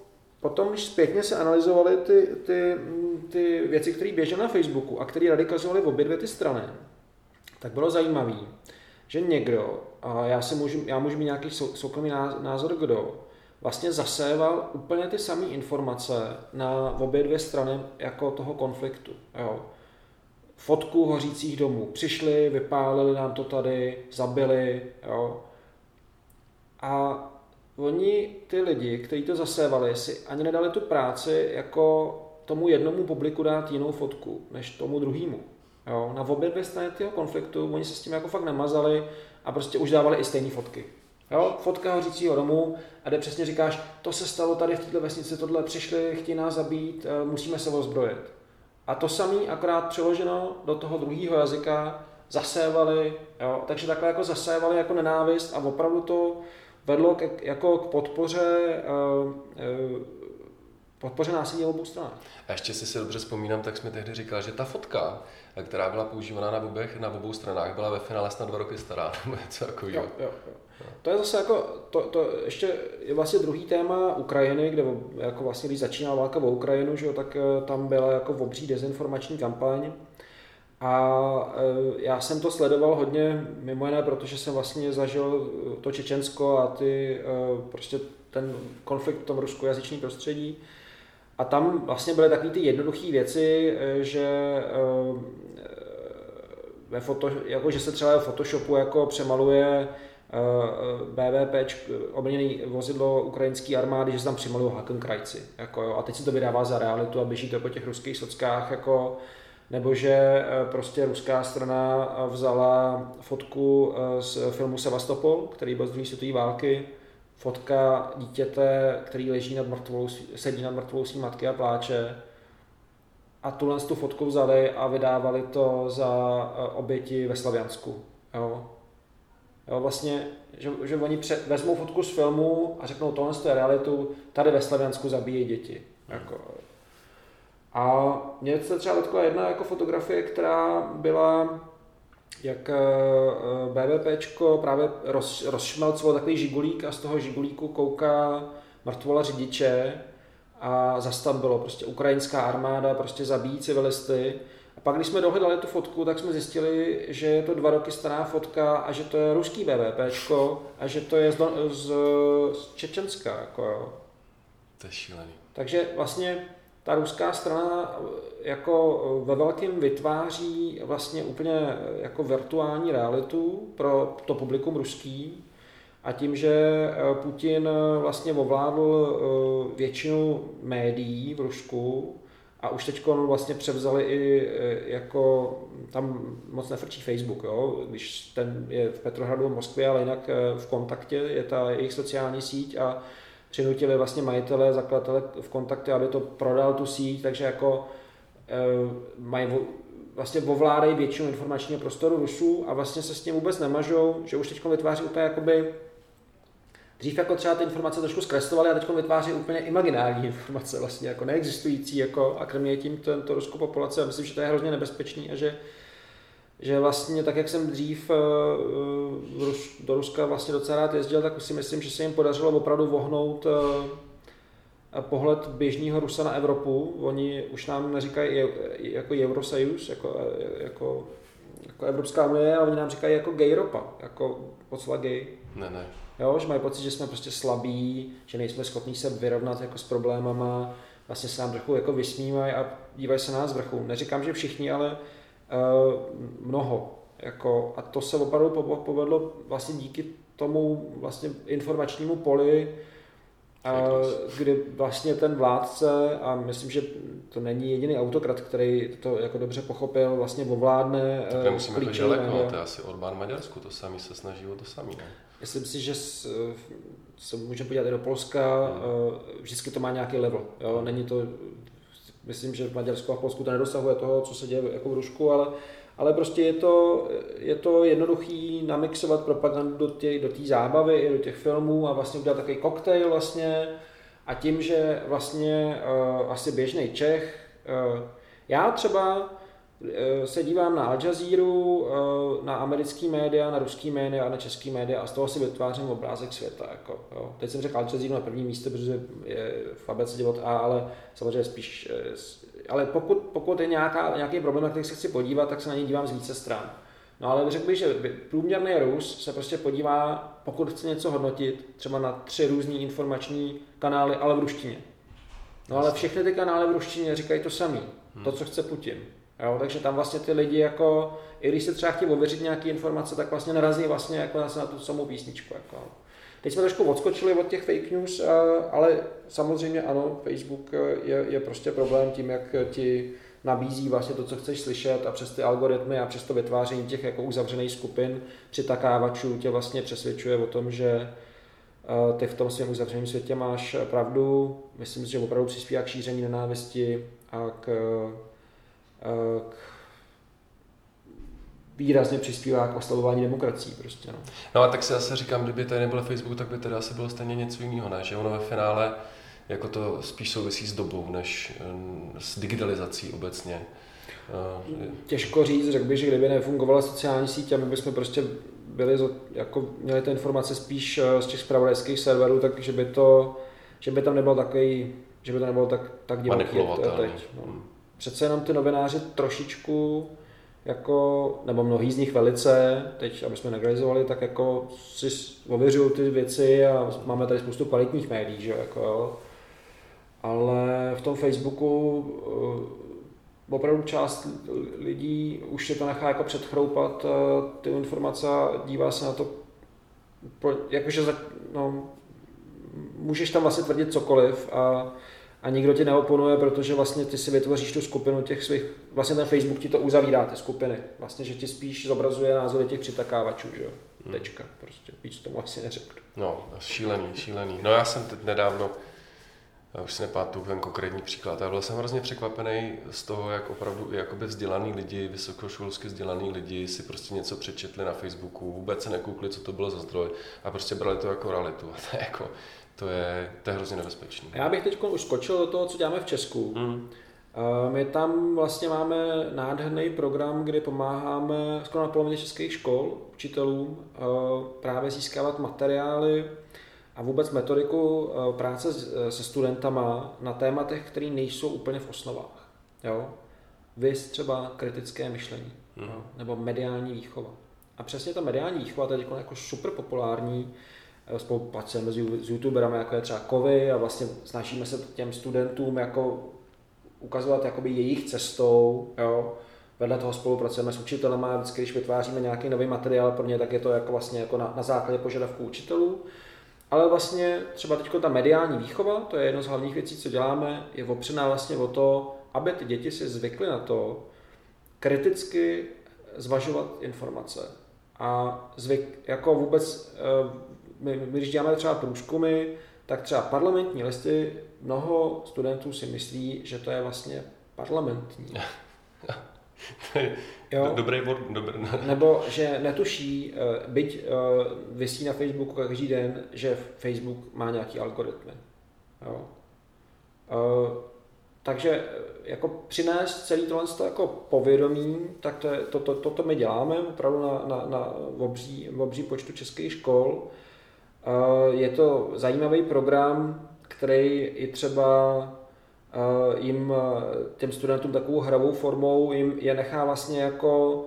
potom, když zpětně se analyzovaly ty, ty, ty věci, které běžely na Facebooku a které radikalizovaly obě dvě ty strany, tak bylo zajímavé, že někdo, a já, si můžu, já můžu mít nějaký soukromý názor, kdo, vlastně zaséval úplně ty samé informace na obě dvě strany jako toho konfliktu. Jo. Fotku hořících domů. Přišli, vypálili nám to tady, zabili. Jo. A oni, ty lidi, kteří to zasévali, si ani nedali tu práci jako tomu jednomu publiku dát jinou fotku, než tomu druhému. Na obě dvě strany toho konfliktu oni se s tím jako fakt nemazali a prostě už dávali i stejné fotky. Jo, fotka hořícího domu a kde přesně říkáš, to se stalo tady v této vesnici, tohle přišli, chtějí nás zabít, eh, musíme se ozbrojit. A to samý akorát přeloženo do toho druhého jazyka zasévali, jo, takže takhle jako zasévali jako nenávist a opravdu to vedlo k, jako k podpoře, uh, uh, podpoře násilí obou stranách. A ještě si si dobře vzpomínám, tak jsme tehdy říkal, že ta fotka, která byla používaná na, obech, na obou stranách, byla ve finále snad dva roky stará, (laughs) nebo něco takového. Jo, jo, jo. To je zase jako, to, to ještě je vlastně druhý téma Ukrajiny, kde jako vlastně, když začínala válka o Ukrajinu, že jo, tak eh, tam byla jako obří dezinformační kampaň, a e, já jsem to sledoval hodně, mimo jiné, protože jsem vlastně zažil to Čečensko a ty, e, prostě ten konflikt v tom ruskojazyčném prostředí. A tam vlastně byly takové ty jednoduché věci, e, že ve foto, jako že se třeba v Photoshopu jako přemaluje BVP, obrněné vozidlo ukrajinské armády, že se tam přimalují Hakenkrajci. Jako, a teď si to vydává za realitu a běží to po těch ruských sockách. Jako, nebo že eh, prostě ruská strana vzala fotku eh, z filmu Sevastopol, který byl z druhé světové války, fotka dítěte, který leží nad mrtvou, sedí nad mrtvou svým matky a pláče. A tuhle tu fotku vzali a vydávali to za oběti ve Slaviansku. Jo. Jo, vlastně, že, že oni před, vezmou fotku z filmu a řeknou, tohle je realitu, tady ve Slaviansku zabíjí děti. Jako, a mě se třeba dotkla jedna jako fotografie, která byla, jak eh, BVPčko právě roz, rozšmelcovalo takový žigulík a z toho žigulíku kouká mrtvola řidiče a zase tam bylo prostě ukrajinská armáda, prostě zabíjí civilisty. A pak, když jsme dohledali tu fotku, tak jsme zjistili, že je to dva roky stará fotka a že to je ruský BVPčko a že to je z, z, z Čečenska. Jako jo. To je šílený. Takže vlastně ta ruská strana jako ve velkém vytváří vlastně úplně jako virtuální realitu pro to publikum ruský a tím, že Putin vlastně ovládl eh, většinu médií v Rusku a už teď vlastně převzali i eh, jako, tam moc nefrčí Facebook, jo? když ten je v Petrohradu v Moskvě, ale jinak eh, v kontaktě je ta jejich sociální síť a přinutili vlastně majitele, zakladatele v kontakty, aby to prodal tu síť, takže jako e, mají vlastně ovládají většinu informačního prostoru Rusů a vlastně se s tím vůbec nemažou, že už teď vytváří úplně jakoby Dřív jako třeba ty informace trošku zkreslovaly a teď vytváří úplně imaginární (laughs) informace, vlastně jako neexistující, jako a krmě tím tento ruskou populace a myslím, že to je hrozně nebezpečný a že že vlastně tak, jak jsem dřív eh, do Ruska vlastně docela rád jezdil, tak si myslím, že se jim podařilo opravdu vohnout eh, pohled běžného Rusa na Evropu. Oni už nám neříkají jako Eurosajus, jako, eh, jako, jako Evropská unie, ale oni nám říkají jako gayropa, jako podsla gay. Ne, ne. Jo, že mají pocit, že jsme prostě slabí, že nejsme schopni se vyrovnat jako s problémama, vlastně se nám trochu jako vysmívají a dívají se na nás vrchu. Neříkám, že všichni, ale Eh, mnoho. Jako, a to se opravdu povedlo vlastně díky tomu vlastně informačnímu poli, a kdy vlastně ten vládce, a myslím, že to není jediný autokrat, který to jako dobře pochopil, vlastně ovládne Tak nemusíme být daleko, to je asi Orbán Maďarsku, to sami se snaží o to samý. Ne? Myslím si, že se můžeme podívat i do Polska, hmm. vždycky to má nějaký level. Jo? Není to Myslím, že v Maďarsku a v Polsku to nedosahuje toho, co se děje jako v Rusku, ale, ale prostě je to, je to jednoduchý namixovat propagandu do té do zábavy i do těch filmů a vlastně udělat takový koktejl vlastně. A tím, že vlastně uh, asi běžný Čech, uh, já třeba se dívám na Al Jazeera, eh, na americký média, na ruský média a na český média a z toho si vytvářím obrázek světa. Jako, jo. Teď jsem řekl Al Jazeera na prvním místě, protože je v abecedě od A, ale samozřejmě spíš, eh, ale pokud, pokud je nějaká, nějaký problém, na který se chci podívat, tak se na něj dívám z více stran. No ale řekl bych, že průměrný Rus se prostě podívá, pokud chce něco hodnotit, třeba na tři různé informační kanály, ale v ruštině. No ale všechny ty kanály v ruštině říkají to samé, to, hmm. co chce Putin. Jo, takže tam vlastně ty lidi jako, i když se třeba chtějí ověřit nějaké informace, tak vlastně narazí vlastně jako zase na tu samou písničku. Jako. Teď jsme trošku odskočili od těch fake news, ale samozřejmě ano, Facebook je, je prostě problém tím, jak ti nabízí vlastně to, co chceš slyšet a přes ty algoritmy a přes to vytváření těch jako uzavřených skupin přitakávačů tě vlastně přesvědčuje o tom, že ty v tom svém uzavřeném světě máš pravdu. Myslím si, že opravdu přispívá k šíření nenávisti a k k výrazně přispívá k oslavování demokracií. Prostě, no. no a tak si zase říkám, kdyby tady nebyl Facebook, tak by tady asi bylo stejně něco jiného, ne? Že ono ve finále jako to spíš souvisí s dobou, než s digitalizací obecně. Těžko říct, řekl bych, že kdyby nefungovala sociální sítě, my bychom prostě byli, jako měli ty informace spíš eh, z těch spravodajských serverů, takže by to, že by tam nebylo takový, že by to nebylo tak, tak divoký teď. No. Přece jenom ty novináři trošičku jako, nebo mnohý z nich velice, teď, aby jsme negralizovali, tak jako si ověřují ty věci a máme tady spoustu kvalitních médií, že jako jo. Ale v tom Facebooku uh, opravdu část lidí už si to nechá jako předchroupat uh, ty informace a dívá se na to jakože no, můžeš tam vlastně tvrdit cokoliv a, a nikdo ti neoponuje, protože vlastně ty si vytvoříš tu skupinu těch svých, vlastně ten Facebook ti to uzavírá, ty skupiny. Vlastně, že ti spíš zobrazuje názory těch přitakávačů, že jo. Hmm. Tečka, prostě víc tomu asi neřeknu. No, šílený, šílený. No já jsem teď nedávno, já už si nepamatuju ten konkrétní příklad, ale byl jsem hrozně překvapený z toho, jak opravdu jakoby vzdělaný lidi, vysokoškolsky vzdělaný lidi si prostě něco přečetli na Facebooku, vůbec se nekoukli, co to bylo za zdroj a prostě brali to jako realitu. (laughs) A to je jako, to je, to je hrozně nebezpečné. Já bych teď už skočil do toho, co děláme v Česku. Mm. My tam vlastně máme nádherný program, kdy pomáháme skoro na polovině českých škol, učitelům, právě získávat materiály a vůbec metodiku práce se studentama na tématech, které nejsou úplně v osnovách. Jo? Vys třeba kritické myšlení mm. jo? nebo mediální výchova. A přesně ta mediální výchova je teď jako super populární, spolupracujeme s youtuberami, jako je třeba Kovy a vlastně snažíme se těm studentům jako ukazovat jakoby jejich cestou, jo. Vedle toho spolupracujeme s učitelem a vždycky, když vytváříme nějaký nový materiál pro ně, tak je to jako vlastně jako na, na základě požadavků učitelů. Ale vlastně třeba teď ta mediální výchova, to je jedno z hlavních věcí, co děláme, je opřená vlastně o to, aby ty děti si zvykly na to kriticky zvažovat informace. A zvyk, jako vůbec, eh, my, my když děláme třeba průzkumy, tak třeba parlamentní listy, mnoho studentů si myslí, že to je vlastně parlamentní. (laughs) jo? Dobrý bod. Dobrý. (laughs) Nebo že netuší, eh, byť eh, vysí na Facebooku každý den, že Facebook má nějaký algoritmy. Jo? Eh, takže jako přinést celý tohle jako povědomí, tak to, je, to, to, to, to my děláme opravdu na, na, na obří, obří počtu českých škol. Je to zajímavý program, který i třeba jim, těm studentům takovou hravou formou jim je nechá vlastně jako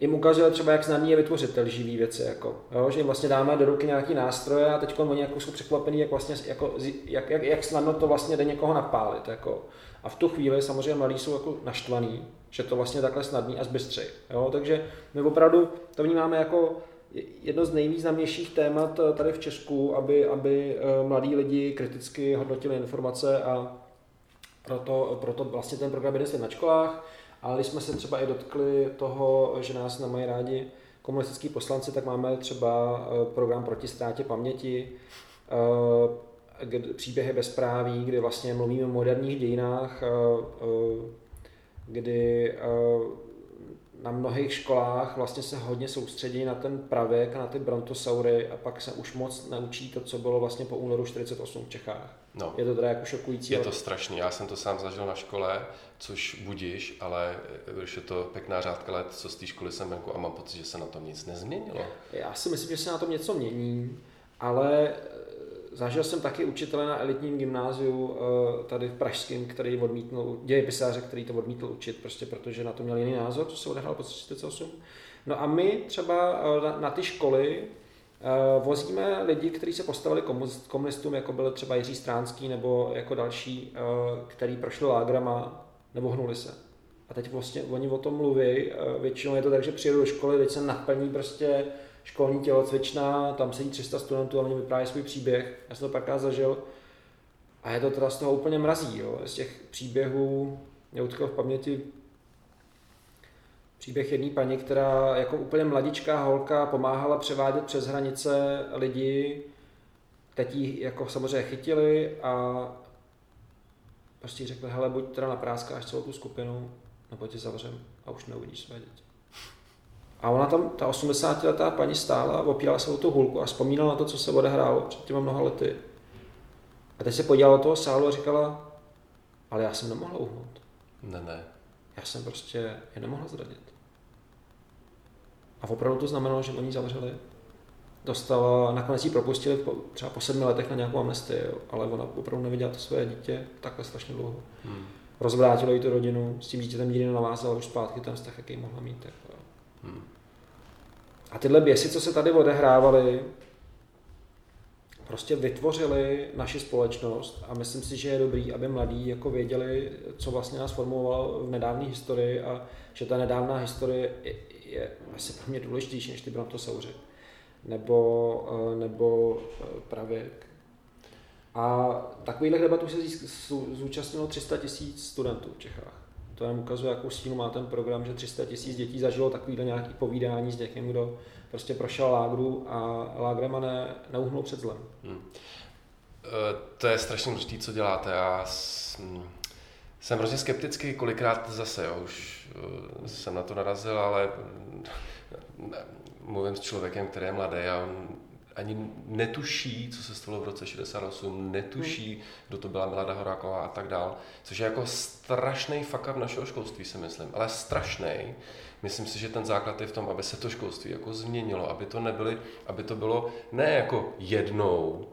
jim ukazuje třeba, jak snadný je vytvořit lživý věci, jako, jo? že jim vlastně dáme do ruky nějaký nástroje a teď oni jako jsou překvapení, jak, vlastně, jako, jak, jak, jak, snadno to vlastně jde někoho napálit. Jako. A v tu chvíli samozřejmě mladí jsou jako naštvaný, že to vlastně takhle snadný a zbystřej. Jo? Takže my opravdu to vnímáme jako jedno z nejvýznamnějších témat eh, tady v Česku, aby, aby eh, mladí lidi kriticky hodnotili informace a proto, proto vlastně ten program jde na školách, ale když jsme se třeba i dotkli toho, že nás nemají rádi komunistický poslanci, tak máme třeba eh, program proti ztrátě paměti, příběhy bezpráví, kdy vlastně mluvíme o moderních dějinách, kdy na mnohých školách vlastně se hodně soustředí na ten pravěk, na ty brontosaury a pak se už moc naučí to, co bylo vlastně po únoru 48 v Čechách. No. Je to teda jako šokující. Je to strašný. Já jsem to sám zažil na škole, což budíš, ale když je to pěkná řádka let, co z té školy jsem venku a mám pocit, že se na tom nic nezměnilo. Já si myslím, že se na tom něco mění, ale Zažil jsem taky učitele na elitním gymnáziu eh, tady v Pražském, který odmítl, dějepisáře, který to odmítl učit, prostě protože na to měl jiný názor, co se odehrálo po 38. No a my třeba eh, na, na ty školy eh, vozíme lidi, kteří se postavili komunistům, jako byl třeba Jiří Stránský nebo jako další, který prošli lágrama nebo hnuli se. A teď vlastně oni o tom mluví, většinou je to tak, že přijedou do školy, teď se naplní prostě školní tělocvičná, tam sedí 300 studentů a oni vypráví svůj příběh. Já jsem to párkrát zažil. A je to teda z toho úplně mrazí, jo. Z těch příběhů, mě utkal v paměti příběh jedné paní, která jako úplně mladičká holka pomáhala převádět přes hranice lidi, teď ji jako samozřejmě chytili a prostě řekli, hele, buď teda napráskáš celou tu skupinu, nebo tě zavřem a už neuvidíš své děti. A ona tam, ta 80-letá paní stála, opírala se o tu hulku a vzpomínala na to, co se odehrálo před těma mnoha lety. A teď se podívala do toho sálu a říkala, ale já jsem nemohla uhnout. Ne, ne. Já jsem prostě je nemohla zradit. A opravdu to znamenalo, že oni zavřeli. Dostala, nakonec ji propustili po, třeba po sedmi letech na nějakou amnestii, ale ona opravdu neviděla to své dítě takhle strašně dlouho. Hmm. Rozvrátilo jí tu rodinu, s tím dítětem nikdy nenavázala už zpátky ten vztah, jaký mohla mít. Jako, Hmm. A tyhle běsy, co se tady odehrávaly, prostě vytvořili naši společnost a myslím si, že je dobrý, aby mladí jako věděli, co vlastně nás formovalo v nedávné historii a že ta nedávná historie je, je asi pro mě důležitější než ty brontosauři. nebo, eh, nebo eh, pravěk. A takovýchhle debatů se zúčastnilo 300 tisíc studentů v Čechách. To nám ukazuje, jakou sílu má ten program, že 300 tisíc dětí zažilo takovýhle nějaký povídání s někým, kdo prostě prošel lágru a lágrem a ne, neuhnul před zlem. Hmm. To je strašně důležité, co děláte. Já jsem hrozně skeptický, kolikrát zase, jo, už jsem na to narazil, ale (laughs) mluvím s člověkem, který je mladý a on ani netuší, co se stalo v roce 68, netuší, hmm. kdo to byla Milada Horáková a tak dál, což je jako strašný fuck up našeho školství, si myslím, ale strašný. Myslím si, že ten základ je v tom, aby se to školství jako změnilo, aby to nebyly, aby to bylo ne jako jednou,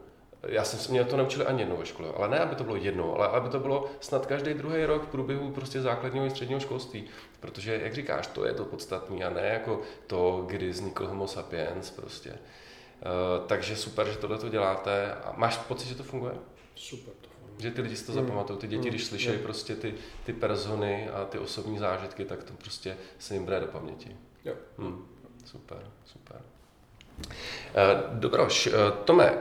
já jsem mě to naučili ani jednou ve škole, ale ne, aby to bylo jednou, ale aby to bylo snad každý druhý rok v průběhu prostě základního i středního školství. Protože, jak říkáš, to je to podstatné a ne jako to, kdy vznikl homo sapiens prostě. Uh, takže super, že tohle to děláte. A máš pocit, že to funguje? Super to funguje. Že ty lidi si to mm. zapamatují, ty děti, mm. když slyší mm. prostě ty, ty persony a ty osobní zážitky, tak to prostě se jim bude do paměti. Jo. Mm. Super, super. Uh, Dobroš, uh, Tome,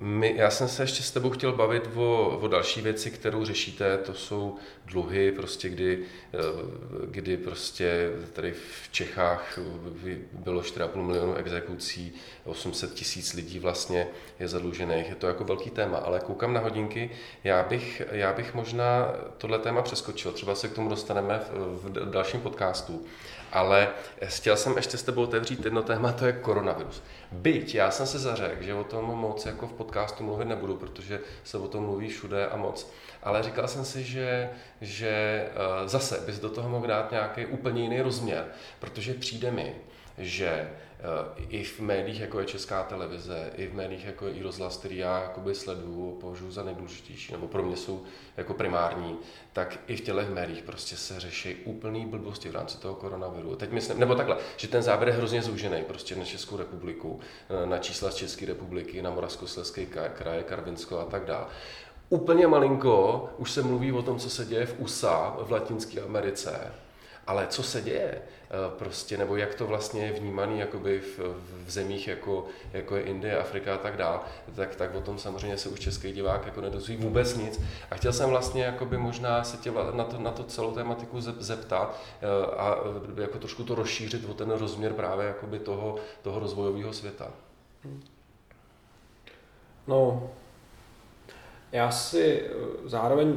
my, já jsem se ještě s tebou chtěl bavit o, o další věci, kterou řešíte, to jsou dluhy, prostě kdy, eh, kdy prostě tady v Čechách bylo 4,5 milionu exekucí, 800 tisíc lidí vlastně je zadlužených, je to jako velký téma, ale koukám na hodinky, já bych, já bych možná tohle téma přeskočil, třeba se k tomu dostaneme v, v dalším podcastu, ale chtěl jsem ještě s tebou otevřít jedno téma, to je koronavirus. Byť já jsem se zařekl, že o tom moc jako v podcastu mluvit nebudu, protože se o tom mluví všude a moc. Ale říkal jsem si, že, že eh, zase bys do toho mohl dát nějaký úplně jiný rozměr, protože přijde mi, že i v médiích, jako je Česká televize, i v médiích, jako je i rozhlas, který já jakoby sleduju, považuji za nejdůležitější, nebo pro mě jsou jako primární, tak i v těchto médiích prostě se řeší úplný blbosti v rámci toho koronaviru. Teď myslím, nebo takhle, že ten záběr je hrozně zúžený prostě na Českou republiku, eh, na čísla z České republiky, na Moravskoslezský kraje, Karvinsko a tak dále. Úplně malinko už se mluví o tom, co se děje v USA, v Latinské Americe, ale co se děje, eh, prostě, nebo jak to vlastně je vnímaný jakoby v, v zemích, jako, jako je Indie, Afrika a tak dále, tak, tak o tom samozřejmě se už český divák jako nedozví vůbec nic. A chtěl jsem vlastně jakoby možná se tě na to, na to celou tématiku zeptat eh, a eh, jako trošku to rozšířit o ten rozměr právě jakoby toho, toho rozvojového světa. No, já si zároveň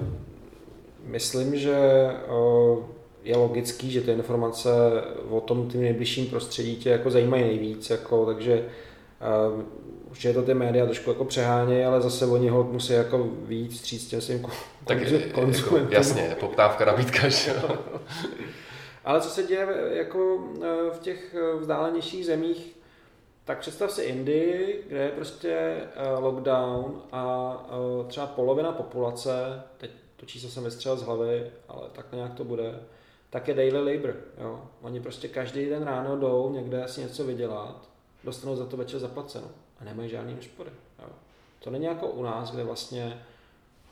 myslím, že je logický, že ty informace o tom tím nejbližším prostředí tě jako zajímají nejvíc, jako, takže už je to ty média trošku jako přehánějí, ale zase oni ho musí jako víc stříct těm svým tak konzumentům. Jako, jasně, poptávka, nabídka, že (laughs) Ale co se děje jako eh, v těch vzdálenějších zemích, tak představ si Indii, kde je prostě lockdown a třeba polovina populace, teď to číslo jsem vystřelil z hlavy, ale tak nějak to bude, tak je daily labor. Jo. Oni prostě každý den ráno jdou někde si něco vydělat, dostanou za to večer zaplaceno a nemají žádný úspory. To není jako u nás, kde vlastně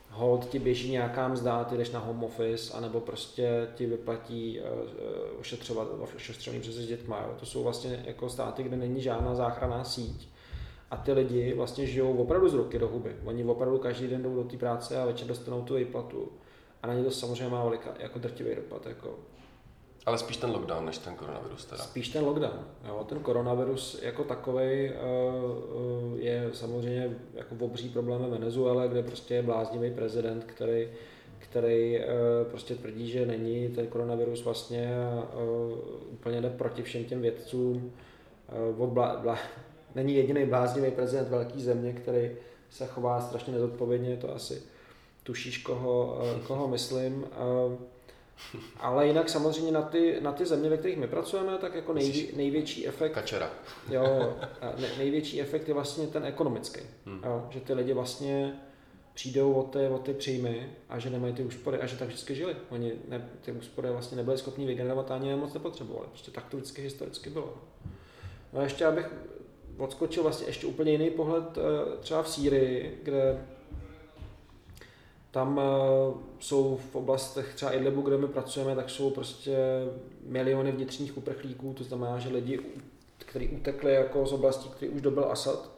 hold ti běží nějaká mzda, ty jdeš na home office, anebo prostě ti vyplatí uh, ošetřovat, ošetřování přes s dětma. Jo. To jsou vlastně jako státy, kde není žádná záchranná síť. A ty lidi vlastně žijou opravdu z ruky do huby. Oni opravdu každý den jdou do té práce a večer dostanou tu výplatu. A na ně to samozřejmě má velika, jako drtivý dopad. Jako. Ale spíš ten lockdown, než ten koronavirus teda. Spíš ten lockdown. Jo. Ten koronavirus jako takový uh, uh, je samozřejmě jako obří problém ve Venezuele, kde prostě je bláznivý prezident, který, který uh, prostě tvrdí, že není ten koronavirus vlastně uh, úplně jde proti všem těm vědcům. Uh, blá, blá, (laughs) není jediný bláznivý prezident velké země, který se chová strašně nezodpovědně, to asi tušíš, koho, eh, koho myslím. Eh, ale jinak samozřejmě na ty, na ty země, ve kterých my pracujeme, tak jako nej, největší efekt... Kačera. Jo, ne, největší efekt je vlastně ten ekonomický. Hmm. Jo, že ty lidi vlastně přijdou o ty, o ty příjmy a že nemají ty úspory a že tak vždycky žili. Oni ne, ty úspory vlastně nebyli schopni vygenerovat ani moc nepotřebovali. Prostě tak to vždycky historicky bylo. No a ještě abych odskočil vlastně ještě úplně jiný pohled eh, třeba v Sýrii, kde tam uh, jsou v oblastech třeba Idlibu, kde my pracujeme, tak jsou prostě miliony vnitřních uprchlíků, to znamená, že lidi který utekli jako z oblastí, který už dobil Asad.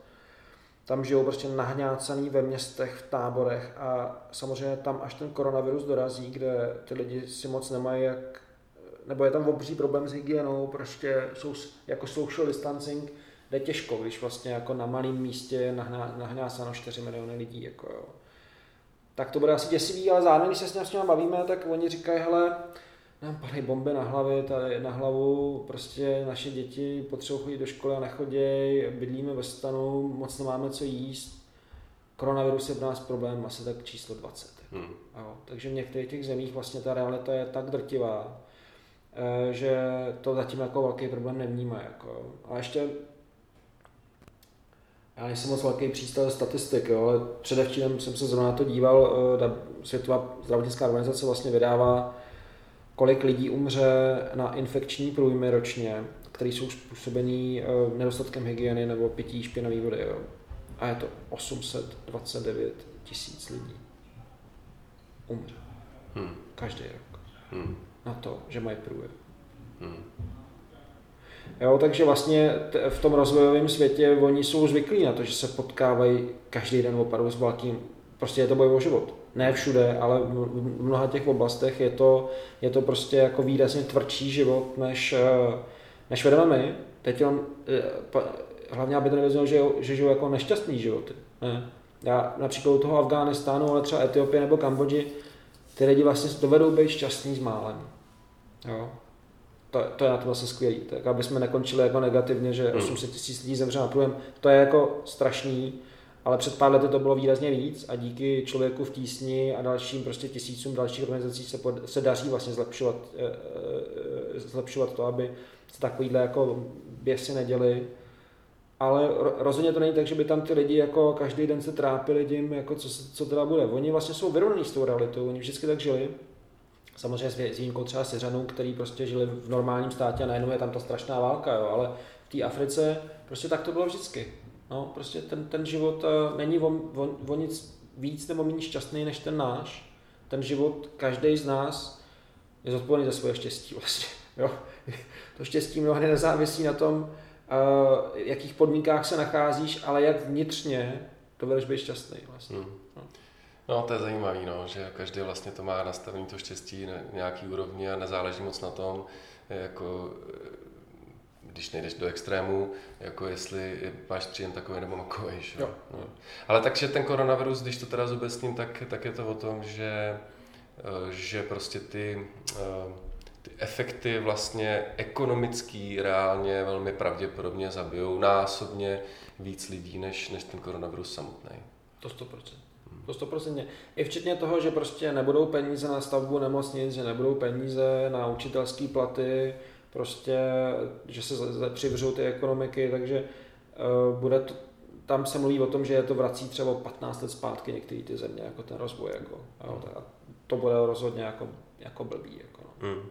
Tam žijou prostě nahňácaný ve městech, v táborech a samozřejmě tam, až ten koronavirus dorazí, kde ty lidi si moc nemají jak, nebo je tam obří problém s hygienou, prostě jsou jako social distancing, jde těžko, když vlastně jako na malém místě je nahňácáno 4 miliony lidí. Jako jo. Tak to bude asi děsivý, ale zároveň, když se s nimi bavíme, tak oni říkají, hele, nám padají bomby na hlavě, tady na hlavu, prostě naše děti potřebují chodit do školy a nechodějí, bydlíme ve stanu, moc nemáme co jíst. Koronavirus je pro nás problém asi tak číslo 20. Hmm. Jo, takže v některých těch zemích vlastně ta realita je tak drtivá, eh, že to zatím jako velký problém nevnímá. Jako. A ještě já nejsem moc velký přístav statistik, jo, ale předevčírem jsem se zrovna na to díval, eh, Světová zdravotnická organizace vlastně vydává, kolik lidí umře na infekční průjmy ročně, které jsou způsobený eh, nedostatkem hygieny nebo pití špinavé vody. Jo. A je to 829 tisíc lidí. Umře. Hmm. Každý rok. Hmm. Na to, že mají průjem. Hmm. Jo, takže vlastně v tom rozvojovém světě oni jsou zvyklí na to, že se potkávají každý den opravdu s velkým, prostě je to boj o život. Ne všude, ale v mnoha těch oblastech je to, je to prostě jako výrazně tvrdší život, než, eh, než vedeme my. Teď on, eh, hlavně aby to nevěděl, že, že žijou jako nešťastný životy. Ne. Já například u toho Afghánistánu, ale třeba Etiopie nebo Kambodži, ty lidi vlastně dovedou být šťastný s málem. Jo to, to je na to vlastně skvělý. Tak aby jsme nekončili jako negativně, že 800 hmm. tisíc lidí zemře na průjem, to je jako strašný, ale před pár lety to bylo výrazně víc a díky člověku v tísni a dalším prostě tisícům dalších organizací se, pod, se daří vlastně zlepšovat, e, e, zlepšovat to, aby se takovýhle jako běsy neděli. Ale rozhodně to není tak, že by tam ty lidi jako každý den se trápili tím, jako co, co teda bude. Oni vlastně jsou vyrovnaní s tou realitou, oni vždycky tak žili Samozřejmě s výjimkou třeba Syřanů, který prostě žili v normálním státě a najednou je tam ta strašná válka, jo, ale v té Africe prostě tak to bylo vždycky. No, prostě ten, ten život uh, není o, o, o, nic víc nebo méně šťastný než ten náš. Ten život, každý z nás je zodpovědný za svoje štěstí (laughs) vlastně. Jo. To štěstí mnohdy nezávisí na tom, uh, jakých podmínkách se nacházíš, ale jak vnitřně dovedeš být šťastný vlastně. Hmm. No. To je zajímavé, no, že každý vlastně to má nastavený to štěstí na nějaký úrovni a nezáleží moc na tom, jako když nejdeš do extrému, jako jestli máš příjem takový nebo makový. Jo. No. Ale takže ten koronavirus, když to teda zobecním, tak, tak je to o tom, že, eh, že prostě ty, eh, ty efekty vlastně ekonomický reálně velmi pravděpodobně zabijou násobně víc lidí než, než ten koronavirus samotný. To 100%. To 100%. I včetně toho, že prostě nebudou peníze na stavbu nemocnic, že nebudou peníze na učitelské platy, prostě, že se přivřou ty ekonomiky, takže uh, bude to, tam se mluví o tom, že je to vrací třeba 15 let zpátky některé ty země, jako ten rozvoj. Jako, jo, to bude rozhodně jako, jako blbý. Jako, no. hmm.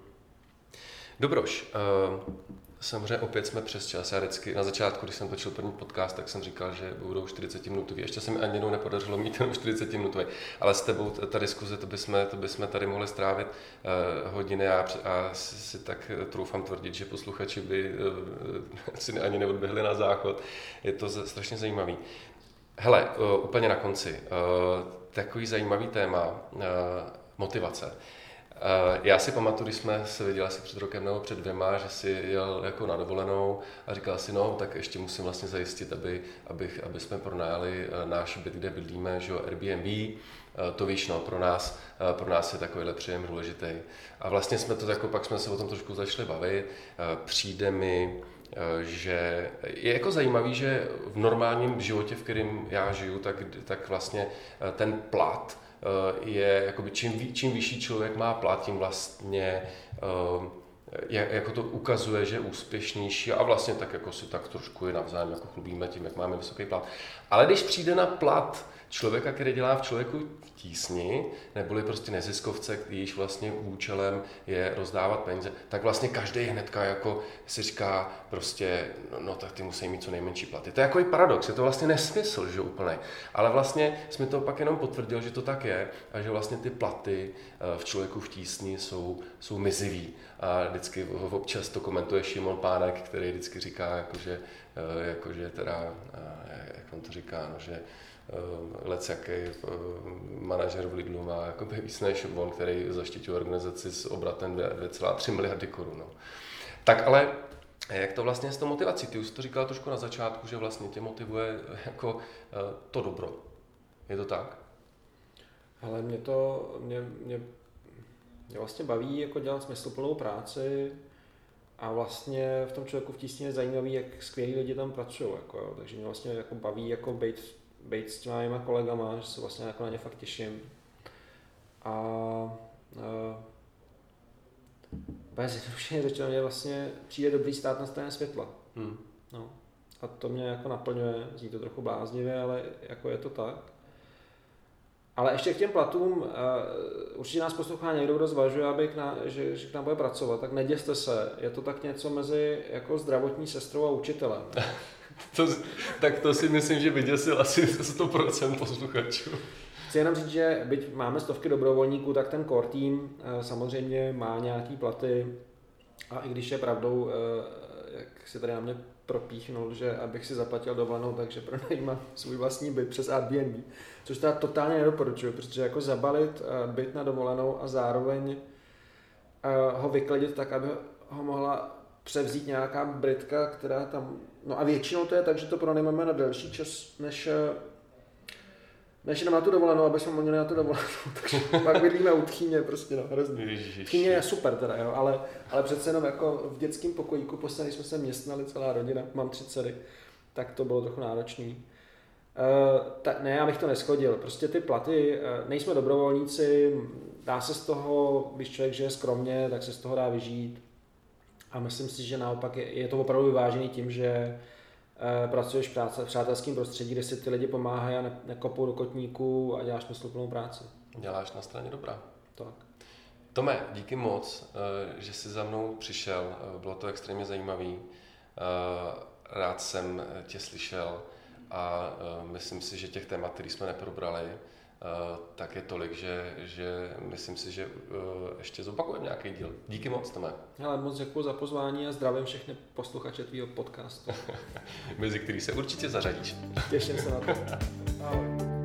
Dobroš, uh, Samozřejmě opět jsme přes čas. Já vždycky na začátku, když jsem točil první podcast, tak jsem říkal, že budou 40 minutový. Ještě se mi ani jednou nepodařilo mít ten 40 minutový. Ale s tebou ta diskuze, to bychom, to bychom tady mohli strávit uh, hodiny a, a si tak troufám tvrdit, že posluchači by uh, (laughs) si ani neodběhli na záchod. Je to strašně zajímavý. Hele, uh, úplně na konci. Uh, takový zajímavý téma, uh, motivace. Eh, já si pamatuju, když jsme se viděli asi před rokem nebo před dvěma, že si jel jako na dovolenou a říkal si, no, tak ještě musím vlastně zajistit, aby, abych, aby jsme pronajali eh, náš byt, kde bydlíme, že jo, Airbnb, eh, to víš, no, pro nás, pro nás je takovýhle příjem důležitý. A vlastně jsme to jako, pak jsme se o tom trošku začali bavit, přijde mi, že je jako zajímavý, že v normálním životě, v kterém já žiju, tak, tak vlastně ten plat Eh, je, jakoby čím, čím vyšší člověk má plat, tím vlastně eh, jako to ukazuje, že je úspěšnější a vlastně tak jako si tak trošku je navzájem jako chlubíme tím, jak máme vysoký plat. Ale když přijde na plat člověka, který dělá v člověku tísni, neboli prostě neziskovce, jejíž vlastně účelem je rozdávat peníze, tak vlastně každý hnedka jako si říká prostě, no, no tak ty musí mít co nejmenší platy. To je jako i paradox, je to vlastně nesmysl, že úplně. Ale vlastně jsme to pak jenom potvrdil, že to tak je a že vlastně ty platy eh, v člověku v tísni jsou, jsou mizivý. A vždycky občas to komentuje Šimon Pánek, který vždycky říká, jakože, eh, jakože teda, eh, jak on to říká, no, že lec jaký manažer v Lidlu má jakoby víc než on, který zaštiťuje organizaci s obratem 2,3 miliardy korun. No. Tak ale jak to vlastně s tou motivací? Ty už to říkal trošku na začátku, že vlastně tě motivuje jako to dobro. Je to tak? Ale mě to, mě, mě, mě vlastně baví jako dělat smysluplnou práci a vlastně v tom člověku v tísně je zajímavý, jak skvělí lidi tam pracují. Jako, takže mě vlastně jako baví jako být, být s těma mýma kolegama, že se vlastně jako na ně fakt těším. A, a bez zjednodušeně řečeno, mě vlastně přijde dobrý stát na straně světla. Hmm. No. A to mě jako naplňuje, zní to trochu bláznivě, ale jako je to tak. Ale ještě k těm platům, uh, určitě nás poslouchá někdo, kdo zvažuje, aby k nám, že, že k nám bude pracovat, tak neděste se, je to tak něco mezi jako zdravotní sestrou a učitelem. (laughs) to, tak to si myslím, že vyděsil asi 100% posluchačů. Chci jenom říct, že byť máme stovky dobrovolníků, tak ten core team uh, samozřejmě má nějaký platy a i když je pravdou, uh, jak si tady na mě propíchnul, že abych si zaplatil dovolenou, takže pronajímám svůj vlastní byt přes Airbnb, což teda totálně nedoporučuju, protože jako zabalit eh, byt na dovolenou a zároveň eh, ho vykladit tak, aby ho mohla převzít nějaká Britka, která tam, no a většinou to je tak, že to pronajímáme na delší čas, než eh, než jenom na tu dovolenou, aby jsme měli na tu dovolenou, (laughs) takže pak bydlíme u tchýně, prostě no, hrozný. Tchýně je super teda, jo, ale, ale přece jenom jako v dětském pokojíku, posledně jsme se městnali, celá rodina, mám tři dcery, tak to bylo trochu náročný. Uh, tak ne, já bych to neschodil. Prostě ty platy, uh, nejsme dobrovolníci, dá se z toho, když člověk žije skromně, tak se z toho dá vyžít. A myslím si, že naopak je, je to opravdu vyvážený tím, že pracuješ v přátelském prostředí, kde si ty lidi pomáhají a nekopou do kotníků a děláš smysluplnou práci. Děláš na straně dobra. Tak. Tome, díky moc, eh, že jsi za mnou přišel. Eh, bylo to extrémně zajímavý. Rád jsem tě slyšel a myslím si, že těch témat, které jsme neprobrali, Eh, tak je tolik, že, že myslím si, že eh, ještě zopakujeme nějaký díl. Díky moc, Tome. Ale moc děkuji za pozvání a zdravím všechny posluchače tvýho podcastu. (laughs) Mezi který se určitě zařadíš. Těším se na to. Ahoj. (laughs)